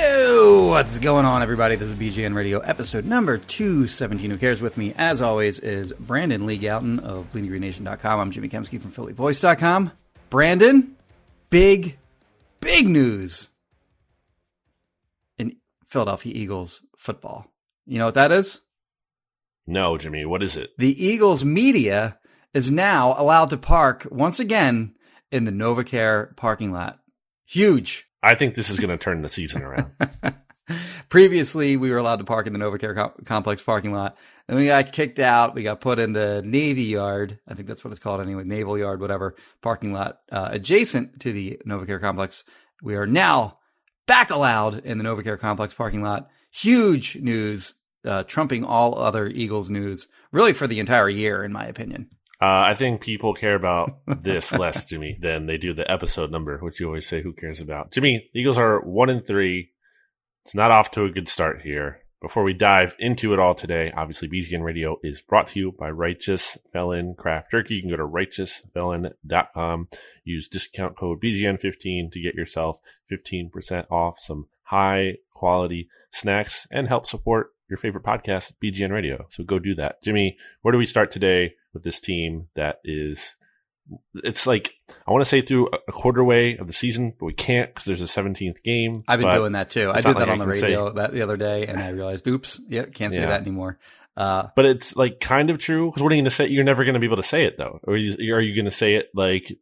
Yo, what's going on, everybody? This is BGN Radio, episode number 217. Who cares with me, as always, is Brandon Lee Gowton of BleedingGreenNation.com. I'm Jimmy Kempski from PhillyVoice.com. Brandon, big, big news in Philadelphia Eagles football. You know what that is? No, Jimmy, what is it? The Eagles media is now allowed to park once again in the NovaCare parking lot. Huge. I think this is going to turn the season around. Previously, we were allowed to park in the NovaCare com- complex parking lot. Then we got kicked out. We got put in the Navy Yard. I think that's what it's called anyway, Naval Yard, whatever parking lot uh, adjacent to the NovaCare complex. We are now back allowed in the NovaCare complex parking lot. Huge news, uh, trumping all other Eagles news, really for the entire year, in my opinion. Uh, I think people care about this less, Jimmy, than they do the episode number, which you always say who cares about. Jimmy, Eagles are one and three. It's not off to a good start here. Before we dive into it all today, obviously BGN Radio is brought to you by Righteous Felon Craft Jerky. You can go to righteousfelon.com, use discount code BGN15 to get yourself 15% off some high quality snacks and help support your favorite podcast, BGN Radio. So go do that. Jimmy, where do we start today with this team that is it's like I want to say through a quarter way of the season, but we can't because there's a 17th game. I've been doing that too. I did that like on I the radio say- that the other day, and I realized, oops, yeah, can't say Yeah. that anymore. Uh, But it's like kind of true because what are you going to say? You're never going to be able to say it though. Or are you, are you going to say it like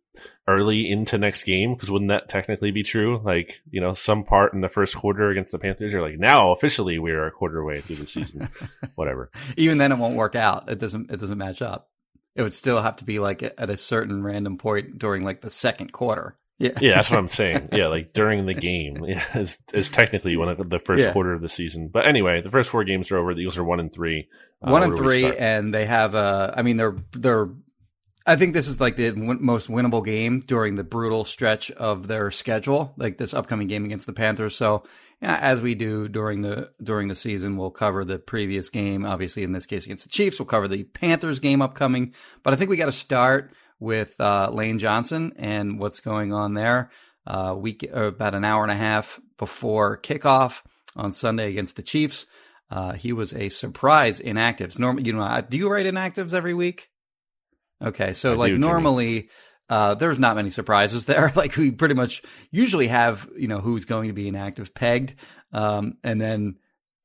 early into next game? Because wouldn't that technically be true? Like you know, some part in the first quarter against the Panthers, you're like, now officially we are a quarter way through the season. Whatever. even then, it won't work out. It doesn't. It doesn't match up. It would still have to be like at a certain random point during like the second quarter. Yeah, Yeah, that's what I'm saying. Yeah, like during the game yeah, is is technically one of the first Yeah. quarter of the season. But anyway, the first four games are over. The Eagles are one and three. Uh, one and three, and they have. Uh, I mean, they're they're. I think this is like the win- most winnable game during the brutal stretch of their schedule, like this upcoming game against the Panthers. So, yeah, as we do during the during the season, we'll cover the previous game. Obviously, in this case against the Chiefs, we'll cover the Panthers game upcoming. But I think we got to start with uh, Lane Johnson and what's going on there. Uh, week uh, about an hour and a half before kickoff on Sunday against the Chiefs. Uh, he was a surprise inactives. Normally, you know, I- do you write inactives every week? Okay, so I like do, normally, uh, there's not many surprises there. like we pretty much usually have, you know, who's going to be inactive pegged, um, and then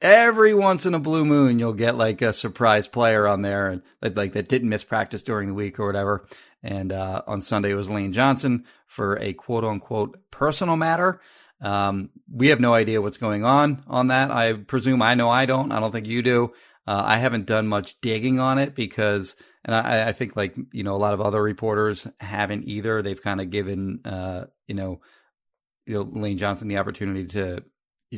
every once in a blue moon you'll get like a surprise player on there and like, like that didn't miss practice during the week or whatever. And uh, on Sunday it was Lane Johnson for a quote unquote personal matter. Um, we have no idea what's going on on that. I presume I know I don't. I don't think you do. Uh, I haven't done much digging on it because, and I, I think like you know a lot of other reporters haven't either. They've kind of given uh, you know, you know Lane Johnson the opportunity to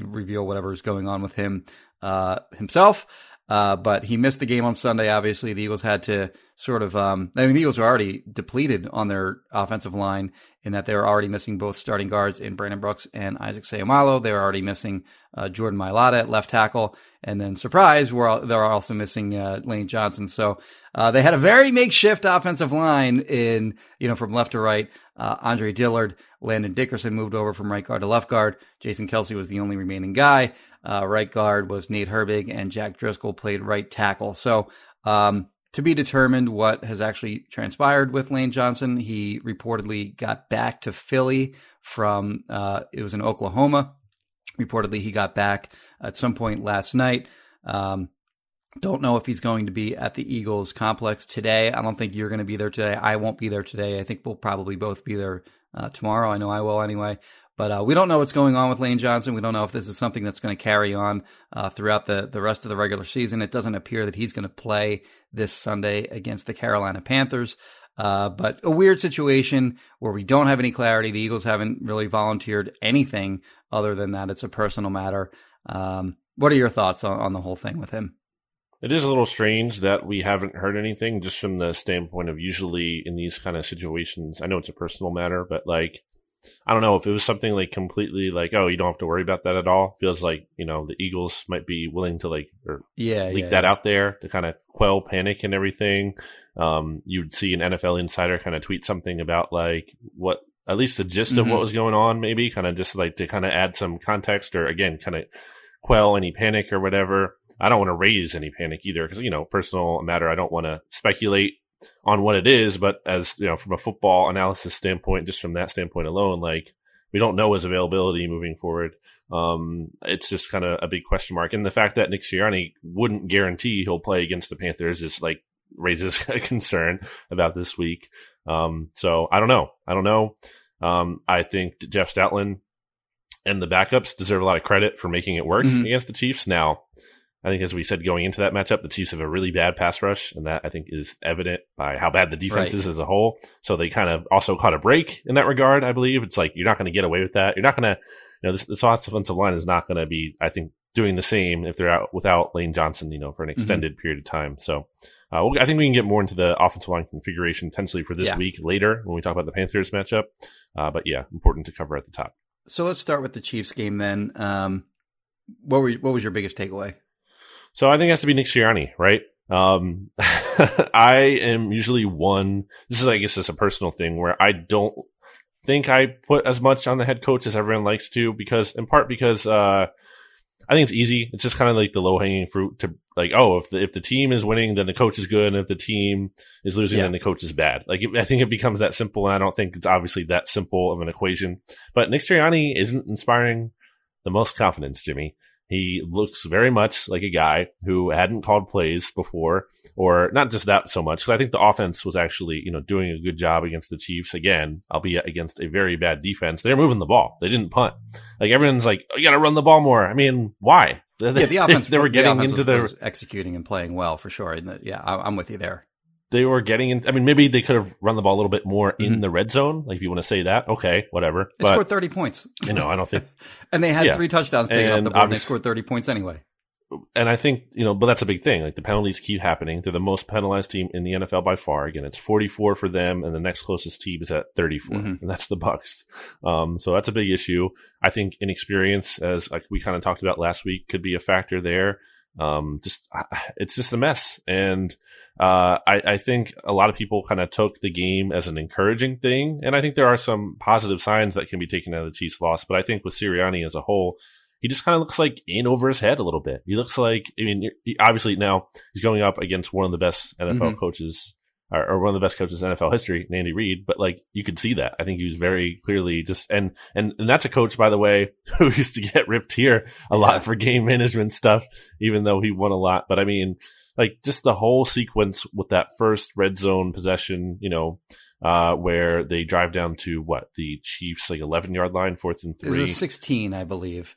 reveal whatever is going on with him uh, himself. Uh, but he missed the game on Sunday. Obviously, the Eagles had to sort of. Um, I mean, the Eagles were already depleted on their offensive line in that they were already missing both starting guards in Brandon Brooks and Isaac Seumalo. They were already missing uh, Jordan Mailata at left tackle, and then surprise, we're all, they're also missing uh, Lane Johnson. So uh, they had a very makeshift offensive line in you know from left to right. Uh, Andre Dillard, Landon Dickerson moved over from right guard to left guard. Jason Kelce was the only remaining guy. Uh, right guard was Nate Herbig, and Jack Driscoll played right tackle. So um, to be determined what has actually transpired with Lane Johnson. He reportedly got back to Philly from uh, it was in Oklahoma. Reportedly, he got back at some point last night. Um, Don't know if he's going to be at the Eagles complex today. I don't think you're going to be there today. I won't be there today. I think we'll probably both be there uh, tomorrow. I know I will anyway. But uh, we don't know what's going on with Lane Johnson. We don't know if this is something that's going to carry on uh, throughout the, the rest of the regular season. It doesn't appear that he's going to play this Sunday against the Carolina Panthers. Uh, but a weird situation where we don't have any clarity. The Eagles haven't really volunteered anything other than that it's a personal matter. Um, what are your thoughts on, on the whole thing with him? It is a little strange that we haven't heard anything just from the standpoint of usually in these kind of situations. I know it's a personal matter, but like, I don't know if it was something like completely like, oh, you don't have to worry about that at all. Feels like, you know, the Eagles might be willing to like, or yeah, leak yeah, that yeah. out there to kind of quell panic and everything. Um, you'd see an NFL insider kind of tweet something about like what, at least the gist of Mhm. what was going on, maybe kind of just like to kind of add some context or again, kind of quell any panic or whatever. I don't want to raise any panic either because, you know, personal matter. I don't want to speculate on what it is, but as, you know, from a football analysis standpoint, just from that standpoint alone, like we don't know his availability moving forward. Um, it's just kind of a big question mark. And the fact that Nick Sirianni wouldn't guarantee he'll play against the Panthers is like raises a concern about this week. Um, so I don't know. I don't know. Um, I think Jeff Stoutland and the backups deserve a lot of credit for making it work Mhm. against the Chiefs. Now, I think as we said going into that matchup, the Chiefs have a really bad pass rush, and that I think is evident by how bad the defense Right. is as a whole. So they kind of also caught a break in that regard. I believe it's like you're not going to get away with that. You're not going to, you know, this, this offensive line is not going to be, I think, doing the same if they're out without Lane Johnson, you know, for an Mm-hmm. extended period of time. So uh, we'll- I think we can get more into the offensive line configuration potentially for this Yeah. week later when we talk about the Panthers matchup. Uh, but yeah, important to cover at the top. So let's start with the Chiefs game then. Um, what were what was your biggest takeaway? So I think it has to be Nick Sirianni, right? Um, I am usually one. This is, I guess, it's a personal thing where I don't think I put as much on the head coach as everyone likes to, because in part because uh, I think it's easy. It's just kind of like the low hanging fruit to like, oh, if the if the team is winning, then the coach is good, and if the team is losing, Yeah. then the coach is bad. Like, it, I think it becomes that simple. And I don't think it's obviously that simple of an equation. But Nick Sirianni isn't inspiring the most confidence, Jimmy. He looks very much like a guy who hadn't called plays before, or not just that so much. 'cause I think the offense was actually, you know, doing a good job against the Chiefs again, albeit against a very bad defense. They're moving the ball. They didn't punt. Like everyone's like, oh, you got to run the ball more. I mean, why? Yeah, the offense. they were getting offense into was, the was executing and playing well for sure. And the, yeah, I'm with you there. They were getting in. I mean, maybe they could have run the ball a little bit more in Mhm. the red zone. Like if you want to say that, okay, whatever. They but scored 30 points, you know, I don't think and they had Yeah. three touchdowns taken off And the board. And they scored 30 points anyway. and I think, you know, but that's a big thing. Like the penalties keep happening. They're the most penalized team in the NFL by far. Again, it's 44 for them and the next closest team is at 34 Mhm. and that's the Bucs. Um, so that's a big issue. I think inexperience, as like we kind of talked about last week, could be a factor there. Um, just, it's just a mess. And, uh, I, I think a lot of people kind of took the game as an encouraging thing. And I think there are some positive signs that can be taken out of the Chiefs loss. But I think with Sirianni as a whole, he just kind of looks like in over his head a little bit. He looks like, I mean, obviously now he's going up against one of the best NFL Mhm. coaches or, or one of the best coaches in NFL history, Andy Reid. But like you could see that. I think he was very clearly just, and, and, and that's a coach, by the way, who used to get ripped here a Yeah. lot for game management stuff, even though he won a lot. But I mean, like just the whole sequence with that first red zone possession, you know, uh, where they drive down to what the Chiefs like 11 yard line, fourth and It was three. a 16, I believe.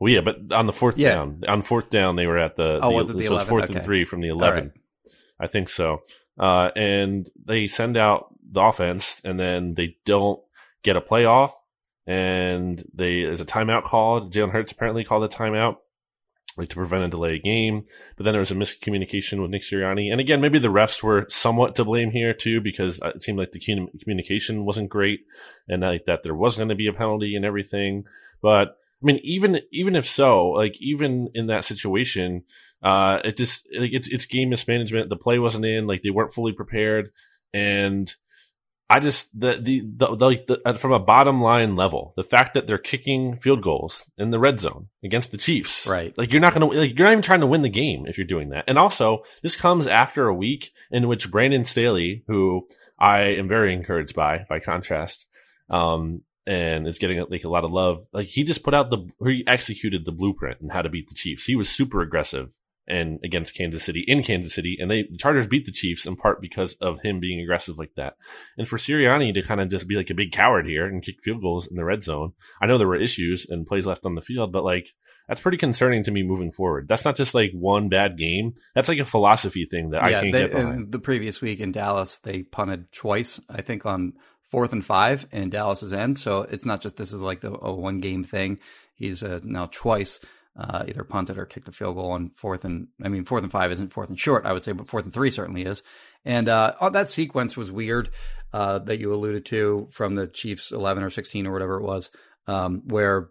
Well, yeah, but on the fourth Yeah. down, on fourth down, they were at the. Oh, the was it the so 11? fourth Okay. and three from the eleven. right. I think so. Uh, and they send out the offense, and then they don't get a playoff, and they there's a timeout called. Jalen Hurts apparently called a timeout. Like to prevent a delay game, but then there was a miscommunication with Nick Sirianni, and again, maybe the refs were somewhat to blame here too, because it seemed like the communication wasn't great, and like that there was going to be a penalty and everything. But I mean, even even if so, like even in that situation, uh, it just like it's it's game mismanagement. The play wasn't in, like they weren't fully prepared, and I just the the, the, the like the, uh, from a bottom line level, the fact that they're kicking field goals in the red zone against the Chiefs, Right. Like you're not gonna like you're not even trying to win the game if you're doing that. And also, this comes after a week in which Brandon Staley, who I am very encouraged by, by contrast, um, and is getting like a lot of love. Like he just put out the he executed the blueprint and how to beat the Chiefs. He was super aggressive and against Kansas City in Kansas City, and they the Chargers beat the Chiefs in part because of him being aggressive like that. And for Sirianni to kind of just be like a big coward here and kick field goals in the red zone, I know there were issues and plays left on the field, but like that's pretty concerning to me moving forward. That's not just like one bad game. That's like a philosophy thing that yeah, I can't they, get behind. The previous week in Dallas, they punted twice, I think, on fourth and five in Dallas's end. So it's not just this is like the, a one game thing. He's uh, now twice uh, either punted or kicked a field goal on fourth and I mean fourth and five isn't fourth and short I would say, but fourth and three certainly is. And uh, oh, that sequence was weird uh, that you alluded to from the Chiefs eleven or sixteen or whatever it was, um, where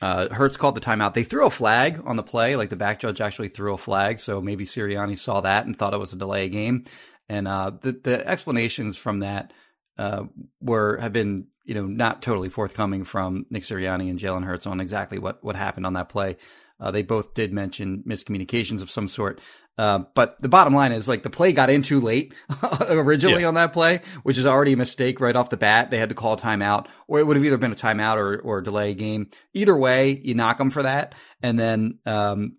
uh, Hurts called the timeout. They threw a flag on the play, like the back judge actually threw a flag, so maybe Sirianni saw that and thought it was a delay game. And uh, the the explanations from that uh, were have been you know not totally forthcoming from Nick Sirianni and Jalen Hurts on exactly what what happened on that play. Uh, they both did mention miscommunications of some sort. Uh, but the bottom line is like the play got in too late originally yeah. on that play, which is already a mistake right off the bat. They had to call a timeout or it would have either been a timeout or, or delay game. Either way, you knock them for that. And then, um,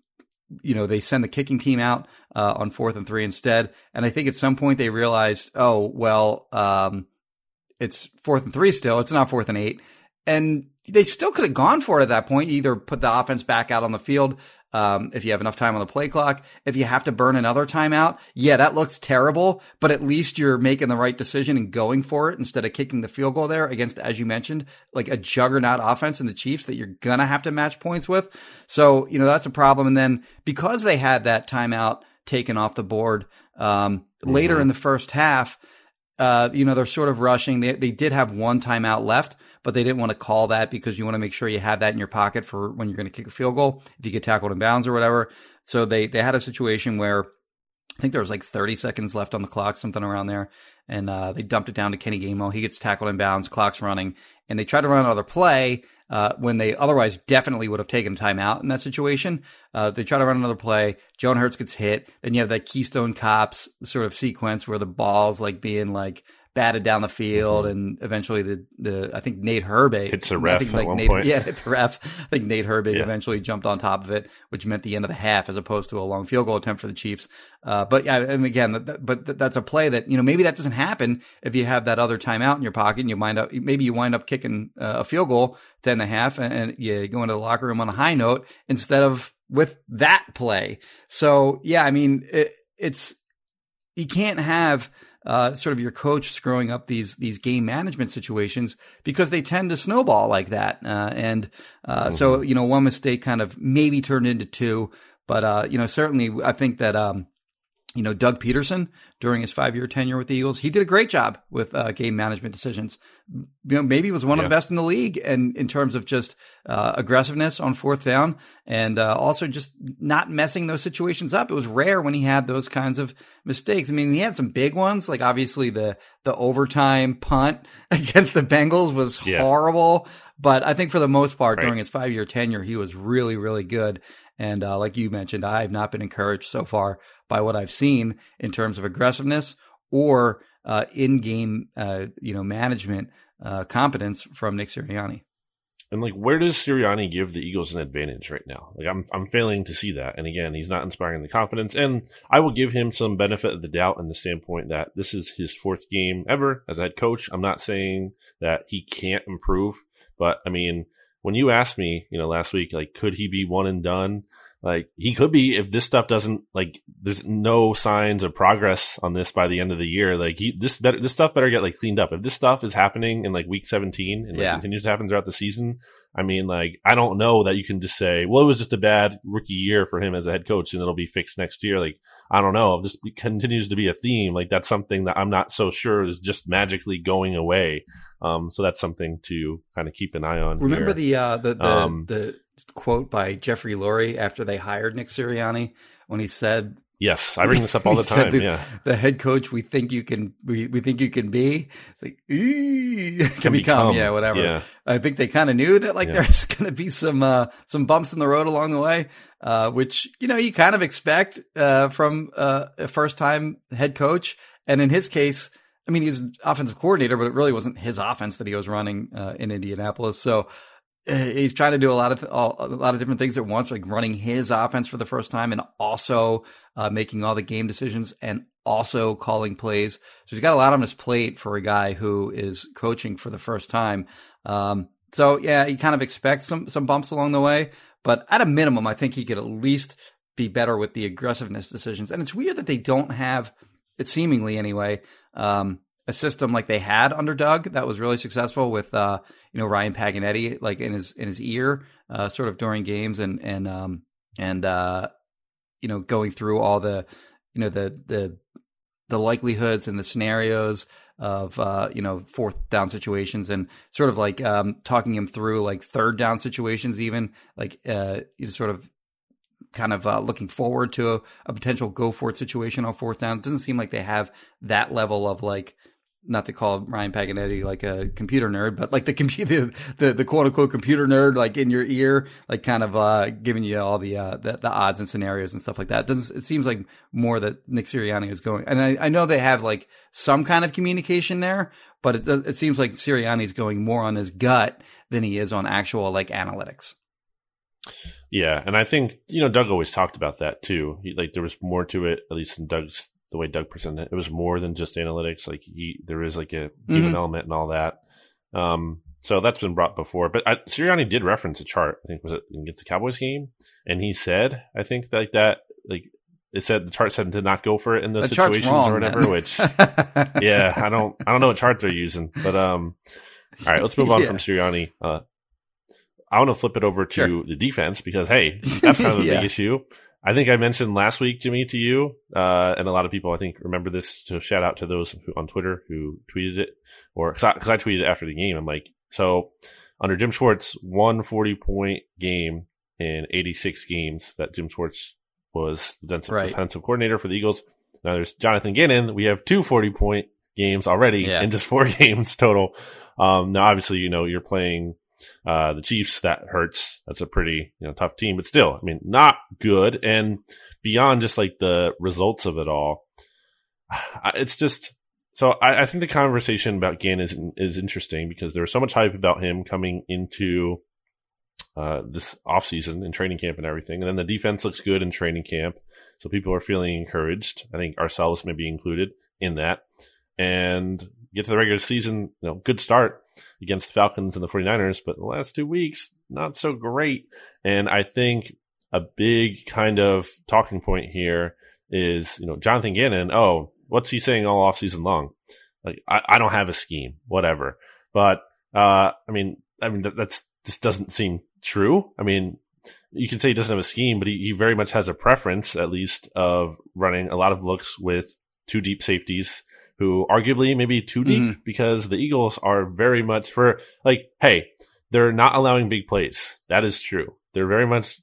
you know, they send the kicking team out, uh, on fourth and three instead. And I think at some point they realized, oh, well, um, it's fourth and three still. It's not fourth and eight. And they still could have gone for it at that point. Either put the offense back out on the field um, if you have enough time on the play clock. If you have to burn another timeout, yeah, that looks terrible, but at least you're making the right decision and going for it instead of kicking the field goal there against, as you mentioned, like a juggernaut offense in the Chiefs that you're going to have to match points with. So, you know, that's a problem. And then because they had that timeout taken off the board um, mm-hmm. later in the first half, uh, you know, they're sort of rushing. They, they did have one timeout left, but they didn't want to call that because you want to make sure you have that in your pocket for when you're going to kick a field goal if you get tackled in bounds or whatever. So they they had a situation where I think there was like 30 seconds left on the clock, something around there, and uh, they dumped it down to Kenny Gainwell. He gets tackled in bounds, clock's running, and they tried to run another play uh, when they otherwise definitely would have taken a timeout in that situation. Uh, they try to run another play. Jalen Hurts gets hit. Then you have that Keystone Cops sort of sequence where the ball's like being like batted down the field, mm-hmm. and eventually the the I think Nate Herbig hits a ref I think like Nate, point. Yeah, hits a ref. I think Nate Herbig yeah. eventually jumped on top of it, which meant the end of the half as opposed to a long field goal attempt for the Chiefs. Uh, but yeah, and again, that, but that's a play that you know maybe that doesn't happen if you have that other timeout in your pocket and you wind up maybe you wind up kicking uh, a field goal to end the half and, and you go into the locker room on a high note instead of with that play. So yeah, I mean it, it's you can't have uh, sort of your coach screwing up these these game management situations because they tend to snowball like that. Uh, and uh, mm-hmm. so you know, one mistake kind of maybe turned into two, but uh, you know, certainly I think that. Um, you know, Doug Pederson during his five year tenure with the Eagles, he did a great job with uh, game management decisions. You know, maybe was one yeah. of the best in the league and in terms of just uh, aggressiveness on fourth down and uh, also just not messing those situations up. It was rare when he had those kinds of mistakes. I mean, he had some big ones, like obviously the, the overtime punt against the Bengals was yeah. horrible. But I think for the most part, right. during his five year tenure, he was really, really good. And uh, like you mentioned, I have not been encouraged so far by what I've seen in terms of aggressiveness or uh, in-game, uh, you know, management uh, competence from Nick Sirianni. And like, where does Sirianni give the Eagles an advantage right now? Like, I'm I'm failing to see that. And again, he's not inspiring the confidence. And I will give him some benefit of the doubt in the standpoint that this is his fourth game ever as head coach. I'm not saying that he can't improve, but I mean, when you asked me, you know, last week, like, could he be one and done? Like he could be if this stuff doesn't like. There's no signs of progress on this by the end of the year. Like he this better this stuff better get like cleaned up. If this stuff is happening in like week 17 and like, yeah. continues to happen throughout the season, I mean, like I don't know that you can just say, well, it was just a bad rookie year for him as a head coach and it'll be fixed next year. Like I don't know if this continues to be a theme. Like that's something that I'm not so sure is just magically going away. Um, so that's something to kind of keep an eye on. Remember here. the uh, the the, um, the quote by Jeffrey Lurie after they hired Nick Sirianni when he said, Yes, I bring this up all the time. The, yeah, the head coach we think you can we, we think you can be like can, can become, become, yeah whatever. Yeah. I think they kind of knew that like yeah. there's going to be some uh, some bumps in the road along the way, uh, which you know you kind of expect uh, from uh, a first time head coach. And in his case, I mean he's offensive coordinator, but it really wasn't his offense that he was running uh, in Indianapolis. So he's trying to do a lot of a lot of different things at once, like running his offense for the first time, and also uh, making all the game decisions, and also calling plays. So he's got a lot on his plate for a guy who is coaching for the first time. Um, so yeah, you kind of expect some some bumps along the way, but at a minimum, I think he could at least be better with the aggressiveness decisions. And it's weird that they don't have, it seemingly anyway, um, a system like they had under Doug that was really successful with uh, you know Ryan Paganetti like in his in his ear uh, sort of during games and and um, and uh, you know going through all the you know the the the likelihoods and the scenarios of uh, you know fourth down situations and sort of like um, talking him through like third down situations even like uh, you sort of kind of uh, looking forward to a, a potential go for it situation on fourth down. It doesn't seem like they have that level of like not to call Ryan Paganetti like a computer nerd, but like the computer, the, the quote unquote computer nerd, like in your ear, like kind of, uh, giving you all the, uh, the, the, odds and scenarios and stuff like that. It doesn't, it seems like more that Nick Sirianni is going. And I, I know they have like some kind of communication there, but it, it seems like Sirianni is going more on his gut than he is on actual like analytics. Yeah. And I think, you know, Doug always talked about that too. He, like there was more to it, at least in Doug's the way Doug presented it. It was more than just analytics. Like he, there is like a human mm-hmm. element and all that. Um, so that's been brought before. But I, Sirianni did reference a chart. I think was it against the Cowboys game, and he said, I think like that, like it said the chart said to not go for it in those the situations wrong, or whatever. Man. Which, yeah, I don't, I don't know what chart they're using, but um, all right, let's move on yeah. from Sirianni. Uh, I want to flip it over to sure. the defense because hey, that's kind of a yeah. big issue. I think I mentioned last week, Jimmy, to you, uh, and a lot of people I think remember this. So shout out to those who, on Twitter who tweeted it, or because I, I, tweeted it after the game. I'm like, so under Jim Schwartz, one 40 point game in 86 games that Jim Schwartz was the defensive, right. defensive coordinator for the Eagles. Now there's Jonathan Gannon. We have two 40 point games already yeah. in just four games total. Um, now obviously, you know, you're playing uh, the Chiefs, that hurts. That's a pretty, you know, tough team, but still, I mean, not good. And beyond just like the results of it all, it's just, so I, I think the conversation about Gann is, is interesting because there was so much hype about him coming into, uh, this offseason in training camp and everything. And then the defense looks good in training camp. So people are feeling encouraged. I think ourselves may be included in that. And get to the regular season, you know, good start against the Falcons and the 49ers, but the last two weeks, not so great. And I think a big kind of talking point here is, you know, Jonathan Gannon, oh, what's he saying all off season long? Like, I, I don't have a scheme, whatever. But, uh, I mean, I mean, that, that's just doesn't seem true. I mean, you can say he doesn't have a scheme, but he, he very much has a preference, at least, of running a lot of looks with two deep safeties who arguably maybe too deep mm-hmm. because the Eagles are very much for like, hey, they're not allowing big plays. That is true. They're very much,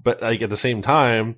but like at the same time,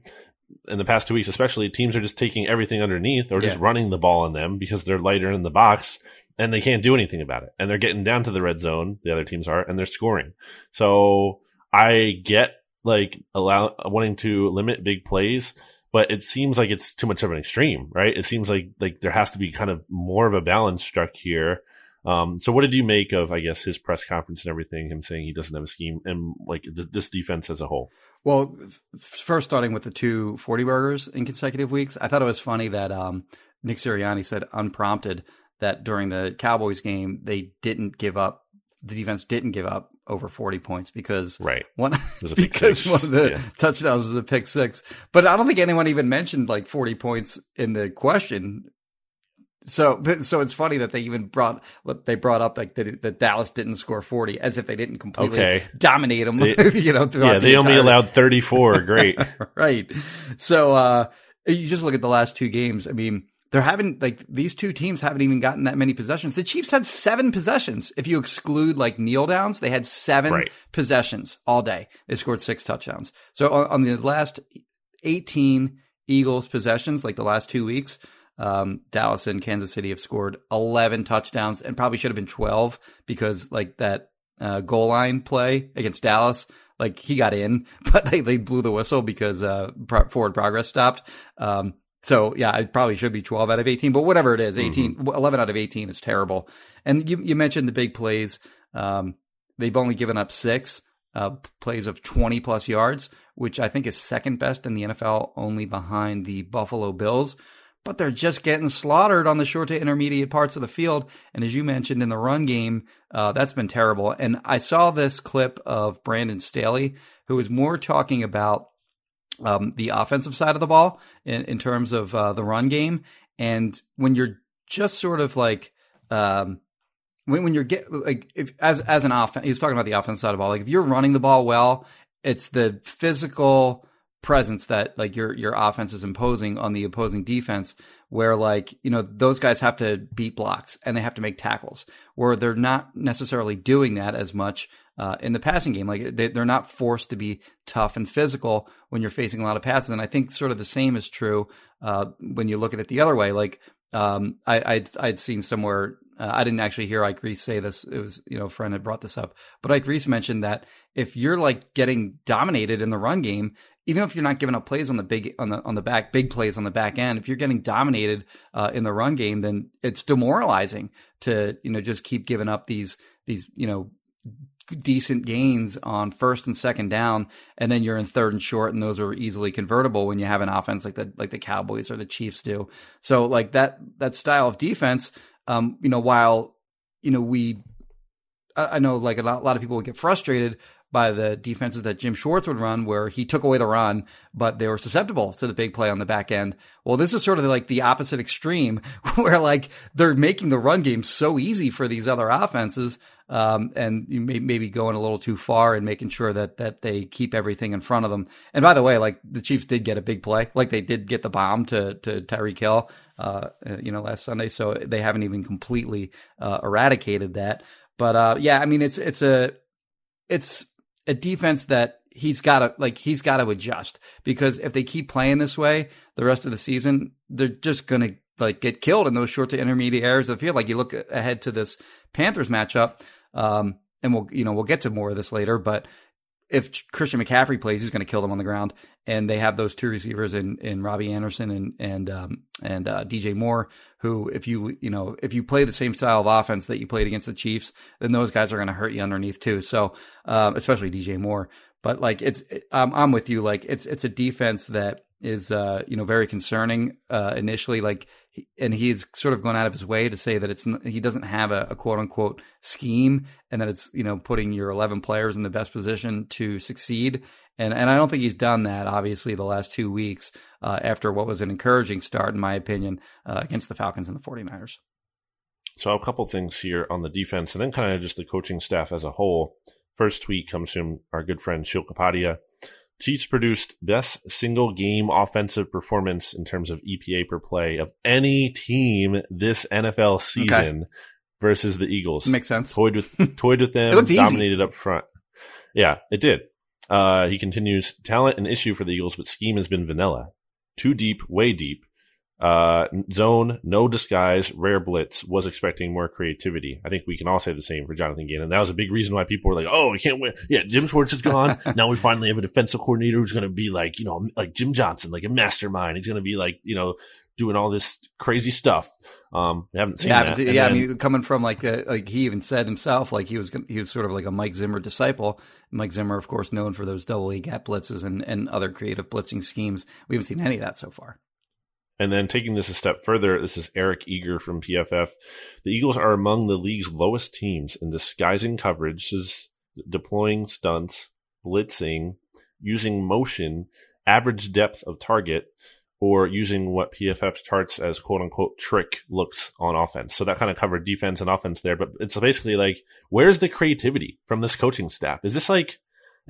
in the past two weeks, especially, teams are just taking everything underneath or just yeah. running the ball on them because they're lighter in the box and they can't do anything about it. And they're getting down to the red zone, the other teams are, and they're scoring. So I get like allow wanting to limit big plays but it seems like it's too much of an extreme, right? It seems like like there has to be kind of more of a balance struck here. Um, so what did you make of, I guess, his press conference and everything? Him saying he doesn't have a scheme and like th- this defense as a whole. Well, first starting with the two 40 burgers in consecutive weeks, I thought it was funny that um, Nick Sirianni said unprompted that during the Cowboys game they didn't give up. The defense didn't give up over 40 points because right one because one of the yeah. touchdowns was a pick six. But I don't think anyone even mentioned like 40 points in the question. So so it's funny that they even brought they brought up like that, that Dallas didn't score 40 as if they didn't completely okay. dominate them. They, you know, yeah, they the only allowed 34. Great, right? So uh, you just look at the last two games. I mean they're having like these two teams haven't even gotten that many possessions. The Chiefs had seven possessions. If you exclude like kneel downs, they had seven right. possessions all day. They scored six touchdowns. So on, on, the last 18 Eagles possessions, like the last two weeks, um, Dallas and Kansas City have scored 11 touchdowns and probably should have been 12 because like that uh, goal line play against Dallas, like he got in, but they, they blew the whistle because uh, forward progress stopped. Um, so yeah, it probably should be 12 out of 18, but whatever it is, 18, mm-hmm. 11 out of 18 is terrible. And you, you mentioned the big plays. Um, they've only given up six. uh, plays of 20 plus yards, which I think is second best in the NFL, only behind the Buffalo Bills. But they're just getting slaughtered on the short to intermediate parts of the field. And as you mentioned in the run game, uh, that's been terrible. And I saw this clip of Brandon Staley, who was more talking about um, the offensive side of the ball in, in terms of uh, the run game. And when you're just sort of like, um, when, when you're get like if as as an offense, he's talking about the offense side of the ball. Like if you're running the ball well, it's the physical presence that like your your offense is imposing on the opposing defense where like you know those guys have to beat blocks and they have to make tackles where they're not necessarily doing that as much uh, in the passing game like they, they're not forced to be tough and physical when you're facing a lot of passes and i think sort of the same is true uh, when you look at it the other way like um, I, I'd, I'd seen somewhere uh, I didn't actually hear Ike Reese say this. It was, you know, a friend had brought this up. But Ike Reese mentioned that if you're like getting dominated in the run game, even if you're not giving up plays on the big on the on the back big plays on the back end, if you're getting dominated uh, in the run game, then it's demoralizing to you know just keep giving up these these you know decent gains on first and second down, and then you're in third and short, and those are easily convertible when you have an offense like the like the Cowboys or the Chiefs do. So like that that style of defense um, you know, while you know we, I, know like a lot, a lot of people would get frustrated by the defenses that Jim Schwartz would run, where he took away the run, but they were susceptible to the big play on the back end. Well, this is sort of like the opposite extreme, where like they're making the run game so easy for these other offenses, um, and may, maybe going a little too far and making sure that that they keep everything in front of them. And by the way, like the Chiefs did get a big play, like they did get the bomb to to Tyreek Hill, uh, you know, last Sunday, so they haven't even completely uh, eradicated that. But uh, yeah, I mean, it's it's a it's a defense that he's got to like he's got to adjust because if they keep playing this way the rest of the season, they're just going to like get killed in those short to intermediate areas of the field. Like you look ahead to this Panthers matchup, um, and we'll you know we'll get to more of this later, but if Christian McCaffrey plays, he's going to kill them on the ground. And they have those two receivers in, in Robbie Anderson and and um, and uh, DJ Moore, who if you you know if you play the same style of offense that you played against the Chiefs, then those guys are going to hurt you underneath too. So um, especially DJ Moore. But like it's I'm I'm with you. Like it's it's a defense that is uh, you know very concerning uh, initially. Like and he's sort of gone out of his way to say that it's he doesn't have a, a, quote unquote scheme and that it's you know putting your 11 players in the best position to succeed and and I don't think he's done that obviously the last two weeks uh, after what was an encouraging start in my opinion uh, against the Falcons and the 49ers. So a couple things here on the defense and then kind of just the coaching staff as a whole. First tweet comes from our good friend Sheil Kapadia. Chiefs produced best single game offensive performance in terms of EPA per play of any team this NFL season okay. versus the Eagles. Makes sense. Toyed with toyed with them, dominated easy. up front. Yeah, it did. Uh, he continues, talent an issue for the Eagles, but scheme has been vanilla. Too deep, way deep. Uh, zone, no disguise, rare blitz, was expecting more creativity. I think we can all say the same for Jonathan Gannon. That was a big reason why people were like, oh, we can't win. Yeah, Jim Schwartz is gone. now we finally have a defensive coordinator who's going to be like, you know, like Jim Johnson, like a mastermind. He's going to be like, you know, doing all this crazy stuff. Um, we haven't seen yeah, that. Yeah, then, I mean, coming from like, a, like he even said himself, like he was he was sort of like a Mike Zimmer disciple. Mike Zimmer, of course, known for those double A gap blitzes and and other creative blitzing schemes. We haven't seen any of that so far. And then taking this a step further, this is Eric Eager from PFF. The Eagles are among the league's lowest teams in disguising coverages, deploying stunts, blitzing, using motion, average depth of target, or using what PFF charts as quote unquote trick looks on offense. So that kind of covered defense and offense there. But it's basically like, where's the creativity from this coaching staff? Is this like,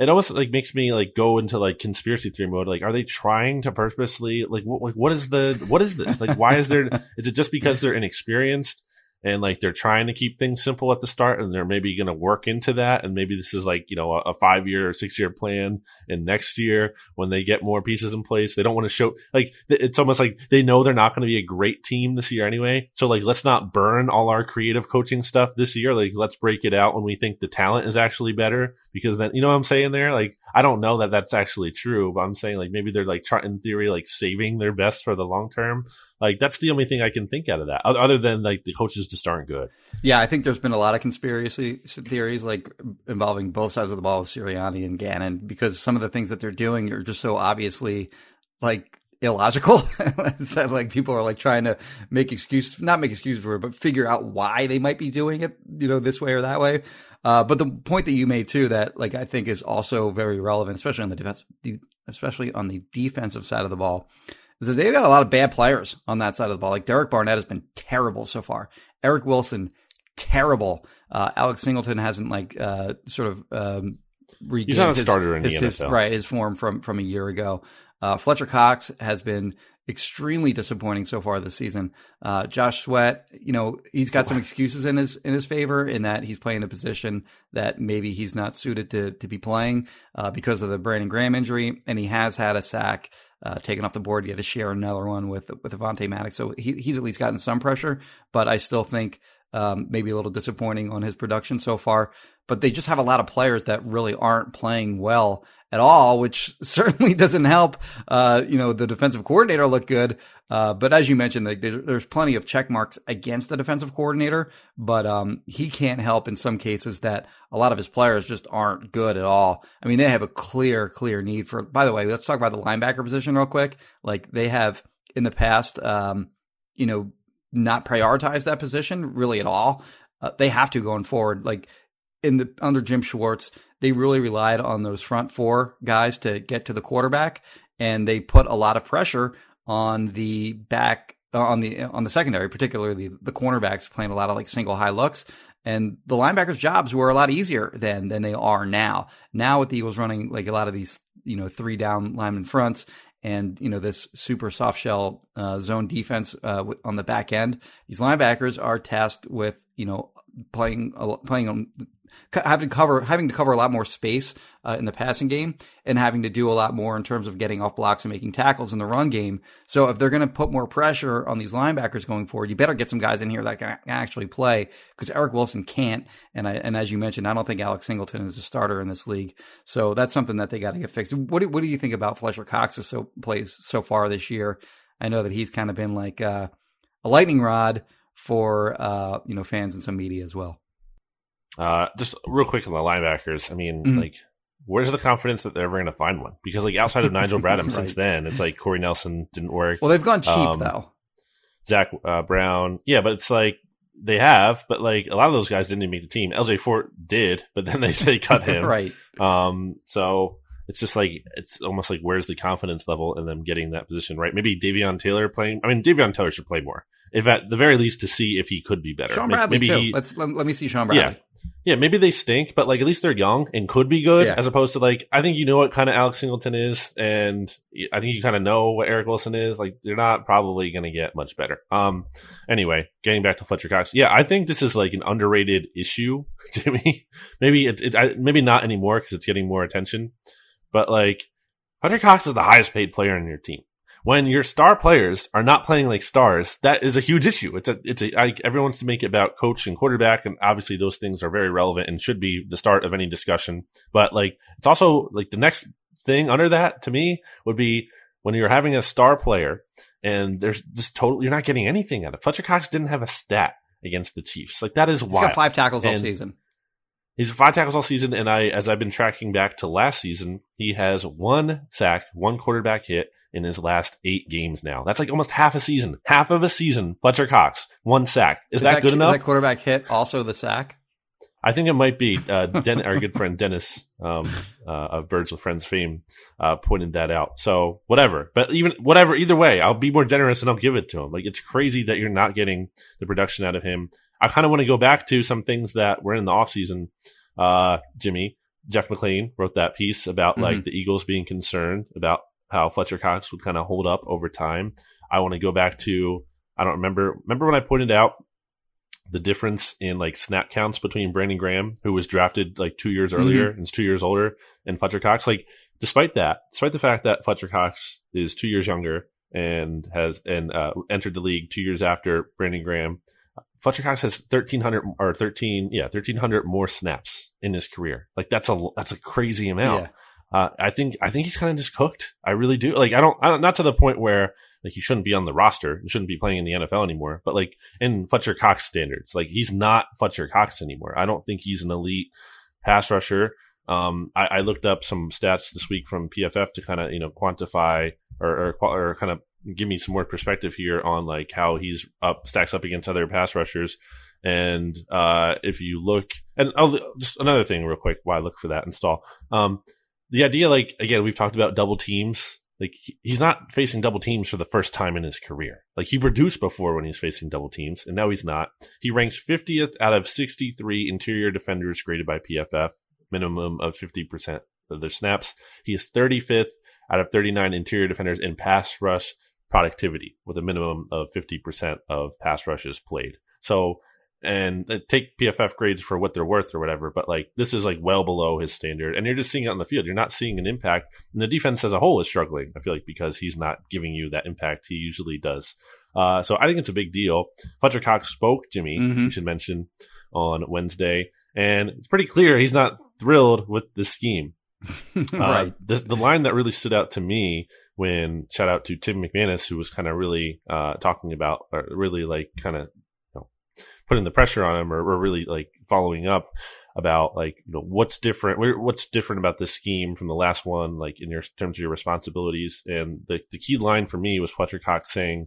it almost like makes me like go into like conspiracy theory mode. Like, are they trying to purposely like what like what is the what is this like? Why is there? is it just because they're inexperienced and like they're trying to keep things simple at the start and they're maybe going to work into that and maybe this is like you know a, a five year or six year plan and next year when they get more pieces in place they don't want to show like it's almost like they know they're not going to be a great team this year anyway so like let's not burn all our creative coaching stuff this year like let's break it out when we think the talent is actually better because then you know what I'm saying there. Like I don't know that that's actually true, but I'm saying like maybe they're like in theory like saving their best for the long term. Like that's the only thing I can think out of that, other than like the coaches just aren't good. Yeah, I think there's been a lot of conspiracy theories like involving both sides of the ball with Sirianni and Gannon because some of the things that they're doing are just so obviously like illogical. that like people are like trying to make excuses, not make excuses for it, but figure out why they might be doing it, you know, this way or that way. Uh, but the point that you made too, that like I think is also very relevant, especially on the defense, especially on the defensive side of the ball, that they've got a lot of bad players on that side of the ball. Like Derek Barnett has been terrible so far. Eric Wilson, terrible. Uh, Alex Singleton hasn't like uh, sort of um, regained He's not a his, starter in his, the NFL. His, right, his form from from a year ago. Uh, Fletcher Cox has been extremely disappointing so far this season. Uh, Josh Sweat, you know, he's got some excuses in his in his favor in that he's playing a position that maybe he's not suited to to be playing uh, because of the Brandon Graham injury, and he has had a sack. Uh, taken off the board, you had to share another one with with Avonte Maddox, so he, he's at least gotten some pressure. But I still think um, maybe a little disappointing on his production so far. But they just have a lot of players that really aren't playing well at all, which certainly doesn't help. Uh, you know, the defensive coordinator look good. Uh, but as you mentioned, like, there's, there's, plenty of check marks against the defensive coordinator, but, um, he can't help in some cases that a lot of his players just aren't good at all. I mean, they have a clear, clear need for, by the way, let's talk about the linebacker position real quick. Like they have in the past, um, you know, not prioritized that position really at all. Uh, they have to going forward. Like in the under Jim Schwartz, they really relied on those front four guys to get to the quarterback, and they put a lot of pressure on the back uh, on the on the secondary, particularly the cornerbacks playing a lot of like single high looks. And the linebackers' jobs were a lot easier then than they are now. Now with the Eagles running like a lot of these, you know, three down lineman fronts and you know this super soft shell uh, zone defense uh, on the back end, these linebackers are tasked with you know playing playing having to cover having to cover a lot more space uh, in the passing game and having to do a lot more in terms of getting off blocks and making tackles in the run game. So if they're going to put more pressure on these linebackers going forward, you better get some guys in here that can actually play because Eric Wilson can't. And I, and as you mentioned, I don't think Alex Singleton is a starter in this league. So that's something that they got to get fixed. What do, what do you think about Fletcher Cox's so plays so far this year? I know that he's kind of been like uh, a lightning rod for uh, you know fans and some media as well. Uh, just real quick on the linebackers. I mean, mm-hmm. like, where's the confidence that they're ever going to find one? Because like outside of Nigel Bradham, right. since then, it's like Corey Nelson didn't work. Well, they've gone cheap um, though. Zach uh, Brown, yeah, but it's like they have, but like a lot of those guys didn't even make the team. LJ Fort did, but then they they cut him. right. Um. So it's just like it's almost like where's the confidence level in them getting that position right? Maybe Davion Taylor playing. I mean, Davion Taylor should play more, if at the very least to see if he could be better. Shaun Bradley maybe too. He, Let's let, let, me see Shaun Bradley. Yeah. Yeah, maybe they stink, but like at least they're young and could be good, yeah. as opposed to like I think you know what kind of Alex Singleton is, and I think you kind of know what Eric Wilson is. Like they're not probably going to get much better. Um, anyway, getting back to Fletcher Cox, yeah, I think this is like an underrated issue to me. maybe it's it, maybe not anymore because it's getting more attention, but like Fletcher Cox is the highest paid player on your team when your star players are not playing like stars, that is a huge issue. It's a, it's a, I, everyone wants to make it about coach and quarterback. And obviously those things are very relevant and should be the start of any discussion. But like, it's also like the next thing under that to me would be when you're having a star player and there's just totally, you're not getting anything out of it. Fletcher Cox didn't have a stat against the Chiefs. Like that is He's wild. got five tackles and, all season. He's five tackles all season, and I, as I've been tracking back to last season, he has one sack, one quarterback hit in his last eight games. Now that's like almost half a season, half of a season. Fletcher Cox, one sack. Is, is that, that, good enough? that quarterback hit also the sack? I think it might be. Uh, Den- our good friend Dennis um, uh, of Birds with Friends fame uh, pointed that out. So whatever, but even whatever, either way, I'll be more generous and I'll give it to him. Like it's crazy that you're not getting the production out of him. I kind of want to go back to some things that were in the offseason. Uh, Jimmy, Jeff McLane wrote that piece about mm-hmm. like the Eagles being concerned about how Fletcher Cox would kind of hold up over time. I want to go back to, I don't remember, remember when I pointed out the difference in like snap counts between Brandon Graham, who was drafted like two years earlier mm-hmm. and is two years older, and Fletcher Cox. Like, despite that, despite the fact that Fletcher Cox is two years younger and has and uh, entered the league two years after Brandon Graham, Fletcher Cox has 1,300 or 13, yeah, 1,300 more snaps in his career. Like that's a that's a crazy amount. Yeah. Uh, I think I think he's kind of just cooked. I really do. Like I don't, I don't, not to the point where like he shouldn't be on the roster. He shouldn't be playing in the NFL anymore. But like in Fletcher Cox standards, like he's not Fletcher Cox anymore. I don't think he's an elite pass rusher. Um, I, I, looked up some stats this week from PFF to kind of you know quantify or, or, or kind of give me some more perspective here on like how he's up stacks up against other pass rushers. And uh, if you look, and I'll, just another thing real quick, why look for that install. Um, the idea, like again, we've talked about double teams. Like he's not facing double teams for the first time in his career. Like he produced before when he's facing double teams, and now he's not. He ranks 50th out of 63 interior defenders graded by PFF, minimum of 50% of their snaps. He is 35th out of 39 interior defenders in pass rush productivity with a minimum of 50% of pass rushes played. So and uh, take PFF grades for what they're worth or whatever. But like this is like well below his standard, and you're just seeing it on the field. You're not seeing an impact, and the defense as a whole is struggling. I feel like because he's not giving you that impact he usually does. Uh, so I think it's a big deal. Fletcher Cox spoke, Jimmy. Mm-hmm. You should mention on Wednesday, and it's pretty clear he's not thrilled with the scheme. right. Uh, the, the line that really stood out to me when shout out to Tim McManus, who was kind of really uh, talking about, or really like kind of putting the pressure on him or, or really like following up about like you know what's different what's different about this scheme from the last one like in your terms of your responsibilities. And the, the key line for me was fletcher cox saying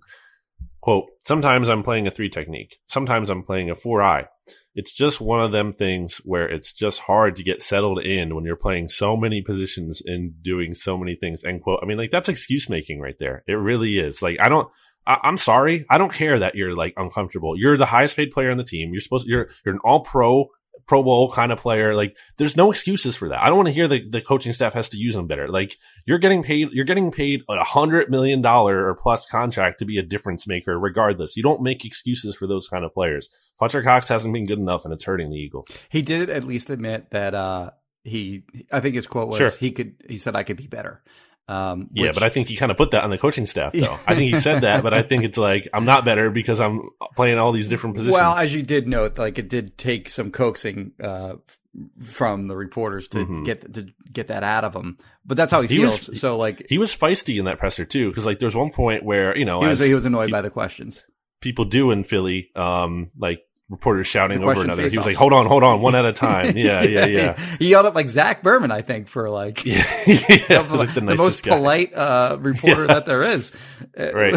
quote sometimes i'm playing a three technique. Sometimes i'm playing a four eye it's just one of them things where it's just hard to get settled in when you're playing so many positions and doing so many things end quote i mean like that's excuse making right there it really is like i don't I- am sorry. I don't care that you're like uncomfortable. You're the highest paid player on the team. You're supposed, you're, you're an all pro, pro bowl kind of player. Like there's no excuses for that. I don't want to hear the, the coaching staff has to use them better. Like you're getting paid, you're getting paid a hundred million dollar or plus contract to be a difference maker regardless. You don't make excuses for those kind of players. Fletcher Cox hasn't been good enough and it's hurting the Eagles. He did at least admit that, uh, he, I think his quote was, sure. he could, he said, I could be better. Um, yeah, but I think he kind of put that on the coaching staff, though. I think he said that, but I think it's like I'm not better because I'm playing all these different positions. Well, as you did note, like it did take some coaxing uh, from the reporters to mm-hmm. get to get that out of him. But that's how he, he feels. Was, so like he was feisty in that presser too, because like there's one point where you know he was he was annoyed by the questions. People do in Philly, um, like reporters shouting over another. He was like, "Hold on, hold on, one at a time." Yeah, yeah, yeah. he yelled at like Zach Berman, I think, for like, yeah, yeah like the, the, most guy. polite uh, reporter yeah. that there is. Right,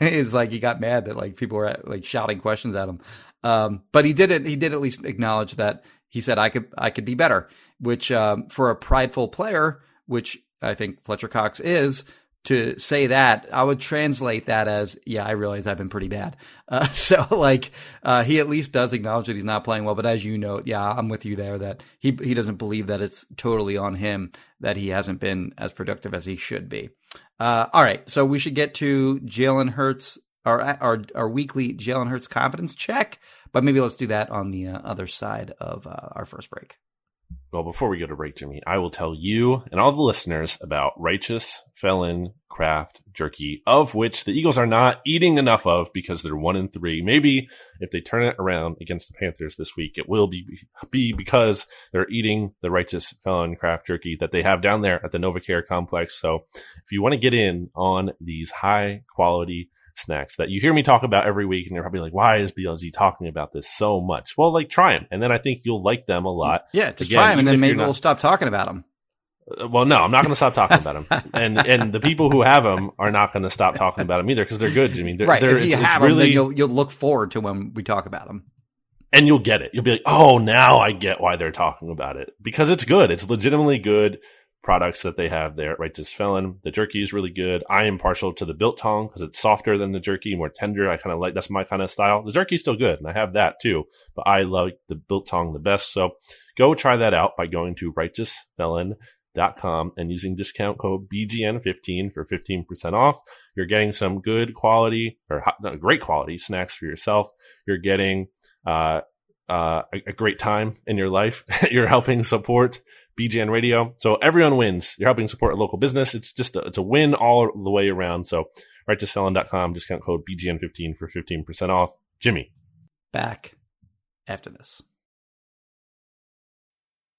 is like he got mad that like people were at, like shouting questions at him. Um, but he did it. He did at least acknowledge that he said, "I could, I could be better," which um, for a prideful player, which I think Fletcher Cox is to say that, I would translate that as, yeah, I realize I've been pretty bad. Uh, so like, uh, he at least does acknowledge that he's not playing well. But as you note, yeah, I'm with you there that he, he doesn't believe that it's totally on him that he hasn't been as productive as he should be. Uh, all right. So we should get to Jalen Hurts, our, our, our weekly Jalen Hurts confidence check. But maybe let's do that on the uh, other side of uh, our first break. Well, before we go to break, Jimmy, I will tell you and all the listeners about Righteous Felon Craft Jerky, of which the Eagles are not eating enough of because they're one in three. Maybe if they turn it around against the Panthers this week, it will be, be because they're eating the Righteous Felon Craft Jerky that they have down there at the NovaCare complex. So if you want to get in on these high quality snacks that you hear me talk about every week and you're probably like, why is BLG talking about this so much? Well, like try them. And then I think you'll like them a lot. Yeah. Just Again, try them and then maybe not, we'll stop talking about them. Uh, well, no, I'm not going to stop talking about them, and and the people who have them are not going to stop talking about them either because they're good, Jimmy. They're, right. They're, if you it's, have it's really, them, you'll you'll look forward to when we talk about them, and you'll get it. You'll be like, oh, now I get why they're talking about it because it's good. It's legitimately good products that they have there Righteous Felon. The jerky is really good. I am partial to the biltong because it's softer than the jerky, more tender. I kind of like that's my kind of style. The jerky is still good, and I have that too. But I like the biltong the best. So go try that out by going to righteousfelon.com and using discount code BGN15 for 15% off. You're getting some good quality or great quality snacks for yourself. You're getting uh, uh, a, a, great time in your life. You're helping support BGN Radio. So everyone wins. You're helping support a local business. It's just a, it's a win all the way around. So righteousfelon.com, discount code BGN15 for 15% off. Jimmy. Back after this.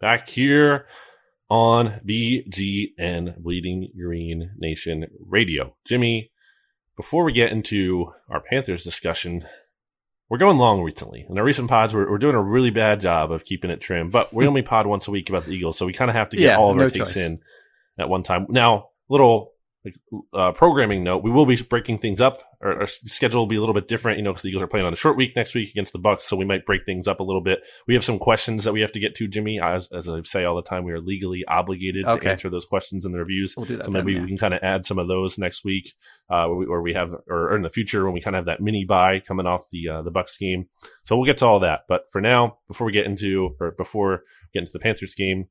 Back here on BGN Bleeding Green Nation Radio. Jimmy, before we get into our Panthers discussion, we're going long recently. In our recent pods, we're, we're doing a really bad job of keeping it trim, but we only pod once a week about the Eagles, so we kind of have to get Yeah, all of no our takes in at one time. Now, little like, uh, programming note: we will be breaking things up. Our, our schedule will be a little bit different, you know, because the Eagles are playing on a short week next week against the Bucs, so we might break things up a little bit. We have some questions that we have to get to, Jimmy. As, as I say all the time, we are legally obligated to answer those questions in the reviews. We'll do that So then, maybe yeah. we can kind of add some of those next week, uh, where we, where we have, or, or in the future when we kind of have that mini bye coming off the uh, the Bucs game. So we'll get to all that. But for now, before we get into, or before we get into the Panthers game,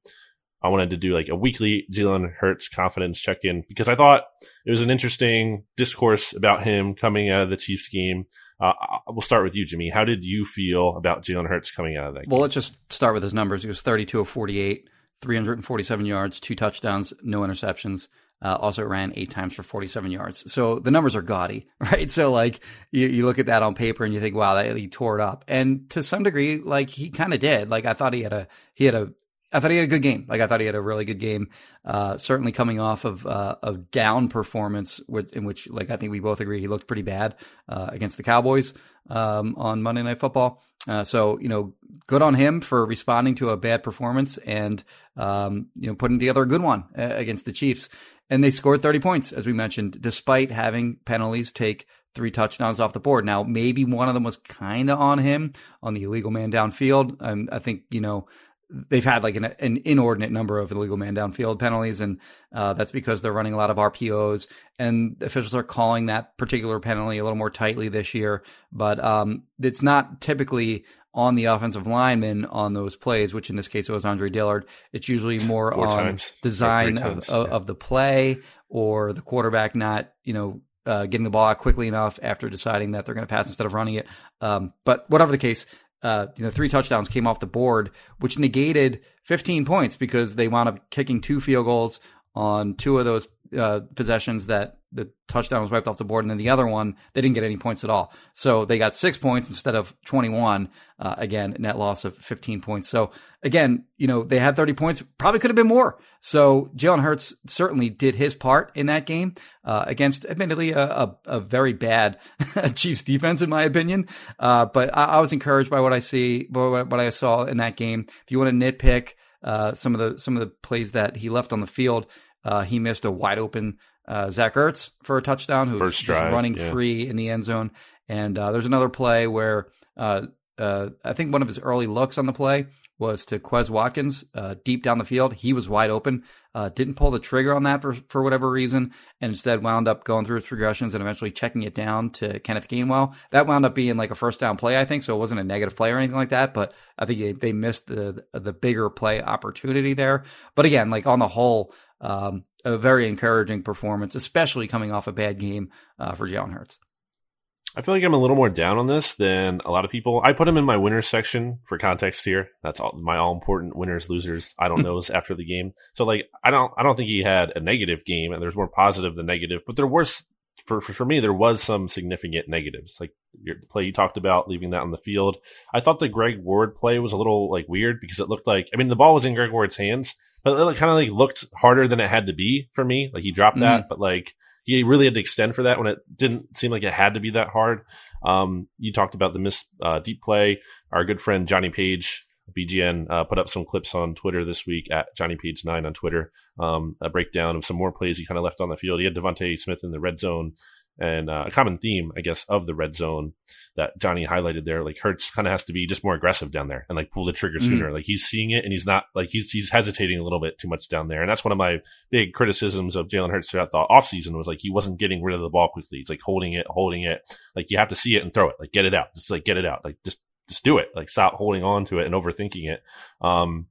I wanted to do like a weekly Jalen Hurts confidence check in because I thought it was an interesting discourse about him coming out of the Chiefs game. Uh, I- we'll start with you, Jimmy. How did you feel about Jalen Hurts coming out of that Well, game? let's just start with his numbers. He was 32 of 48, 347 yards, two touchdowns, no interceptions. Uh, also ran eight times for 47 yards. So the numbers are gaudy, right? So like you, you look at that on paper and you think, wow, that, he tore it up. And to some degree, like he kind of did. Like I thought he had a, he had a, I thought he had a good game. Like I thought he had a really good game. Uh, certainly coming off of uh, a down performance, with, in which, like I think we both agree, he looked pretty bad uh, against the Cowboys um, on Monday Night Football. Uh, so you know, good on him for responding to a bad performance and um, you know putting together a good one uh, against the Chiefs. And they scored 30 points, as we mentioned, despite having penalties take three touchdowns off the board. Now, maybe one of them was kind of on him on the illegal man downfield. And I think you know they've had like an, an inordinate number of illegal man downfield penalties, and uh, that's because they're running a lot of RPOs, and officials are calling that particular penalty a little more tightly this year. But um, it's not typically on the offensive lineman on those plays, which in this case it was Andre Dillard. It's usually more Four on times. Design three of, times, of, yeah. of the play or the quarterback not, you know, uh, getting the ball out quickly enough after deciding that they're going to pass instead of running it. Um, but whatever the case, uh, you know, three touchdowns came off the board, which negated 15 points because they wound up kicking two field goals on two of those uh, possessions that the touchdown was wiped off the board, and then the other one they didn't get any points at all. So they got six points instead of 21. Uh, again, net loss of 15 points. So again, you know they had 30 points, probably could have been more. So Jalen Hurts certainly did his part in that game uh, against, admittedly, a, a, a very bad Chiefs defense, in my opinion. Uh, but I, I was encouraged by what I see, what, what I saw in that game. If you want to nitpick uh, some of the some of the plays that he left on the field, uh, he missed a wide open uh, Zach Ertz for a touchdown, who was First just running yeah. free in the end zone. And uh, there's another play where uh, uh, I think one of his early looks on the play was to Quez Watkins uh, deep down the field. He was wide open, uh, didn't pull the trigger on that for for whatever reason, and instead wound up going through his progressions and eventually checking it down to Kenneth Gainwell. That wound up being like a first down play, I think. So it wasn't a negative play or anything like that, but I think they, they missed the the bigger play opportunity there. But again, like on the whole, um, a very encouraging performance, especially coming off a bad game uh, for Jalen Hurts. I feel like I'm a little more down on this than a lot of people. I put him in my winners section for context here. That's all my all important winners, losers. I don't knows after the game. So like I don't I don't think he had a negative game and there's more positive than negative, but there was for, for for me there was some significant negatives. Like your the play you talked about leaving that on the field. I thought the Greg Ward play was a little like weird because it looked like I mean the ball was in Greg Ward's hands, but it kind of like looked harder than it had to be for me. Like he dropped that, mm. but like he really had to extend for that when it didn't seem like it had to be that hard. Um, you talked about the miss uh, deep play. Our good friend Johnny Page, BGN, uh, put up some clips on Twitter this week at Johnny Page nine on Twitter. Um, a breakdown of some more plays he kind of left on the field. He had DeVonta Smith in the red zone and uh, a common theme, I guess, of the red zone that Johnny highlighted there. Like Hurts kind of has to be just more aggressive down there and like pull the trigger sooner. Mm. Like he's seeing it and he's not like he's he's hesitating a little bit too much down there. And that's one of my big criticisms of Jalen Hurts throughout the offseason was like he wasn't getting rid of the ball quickly. He's like holding it, holding it. Like you have to see it and throw it. Like get it out. Just like get it out. Like just just do it. Like stop holding on to it and overthinking it. Um,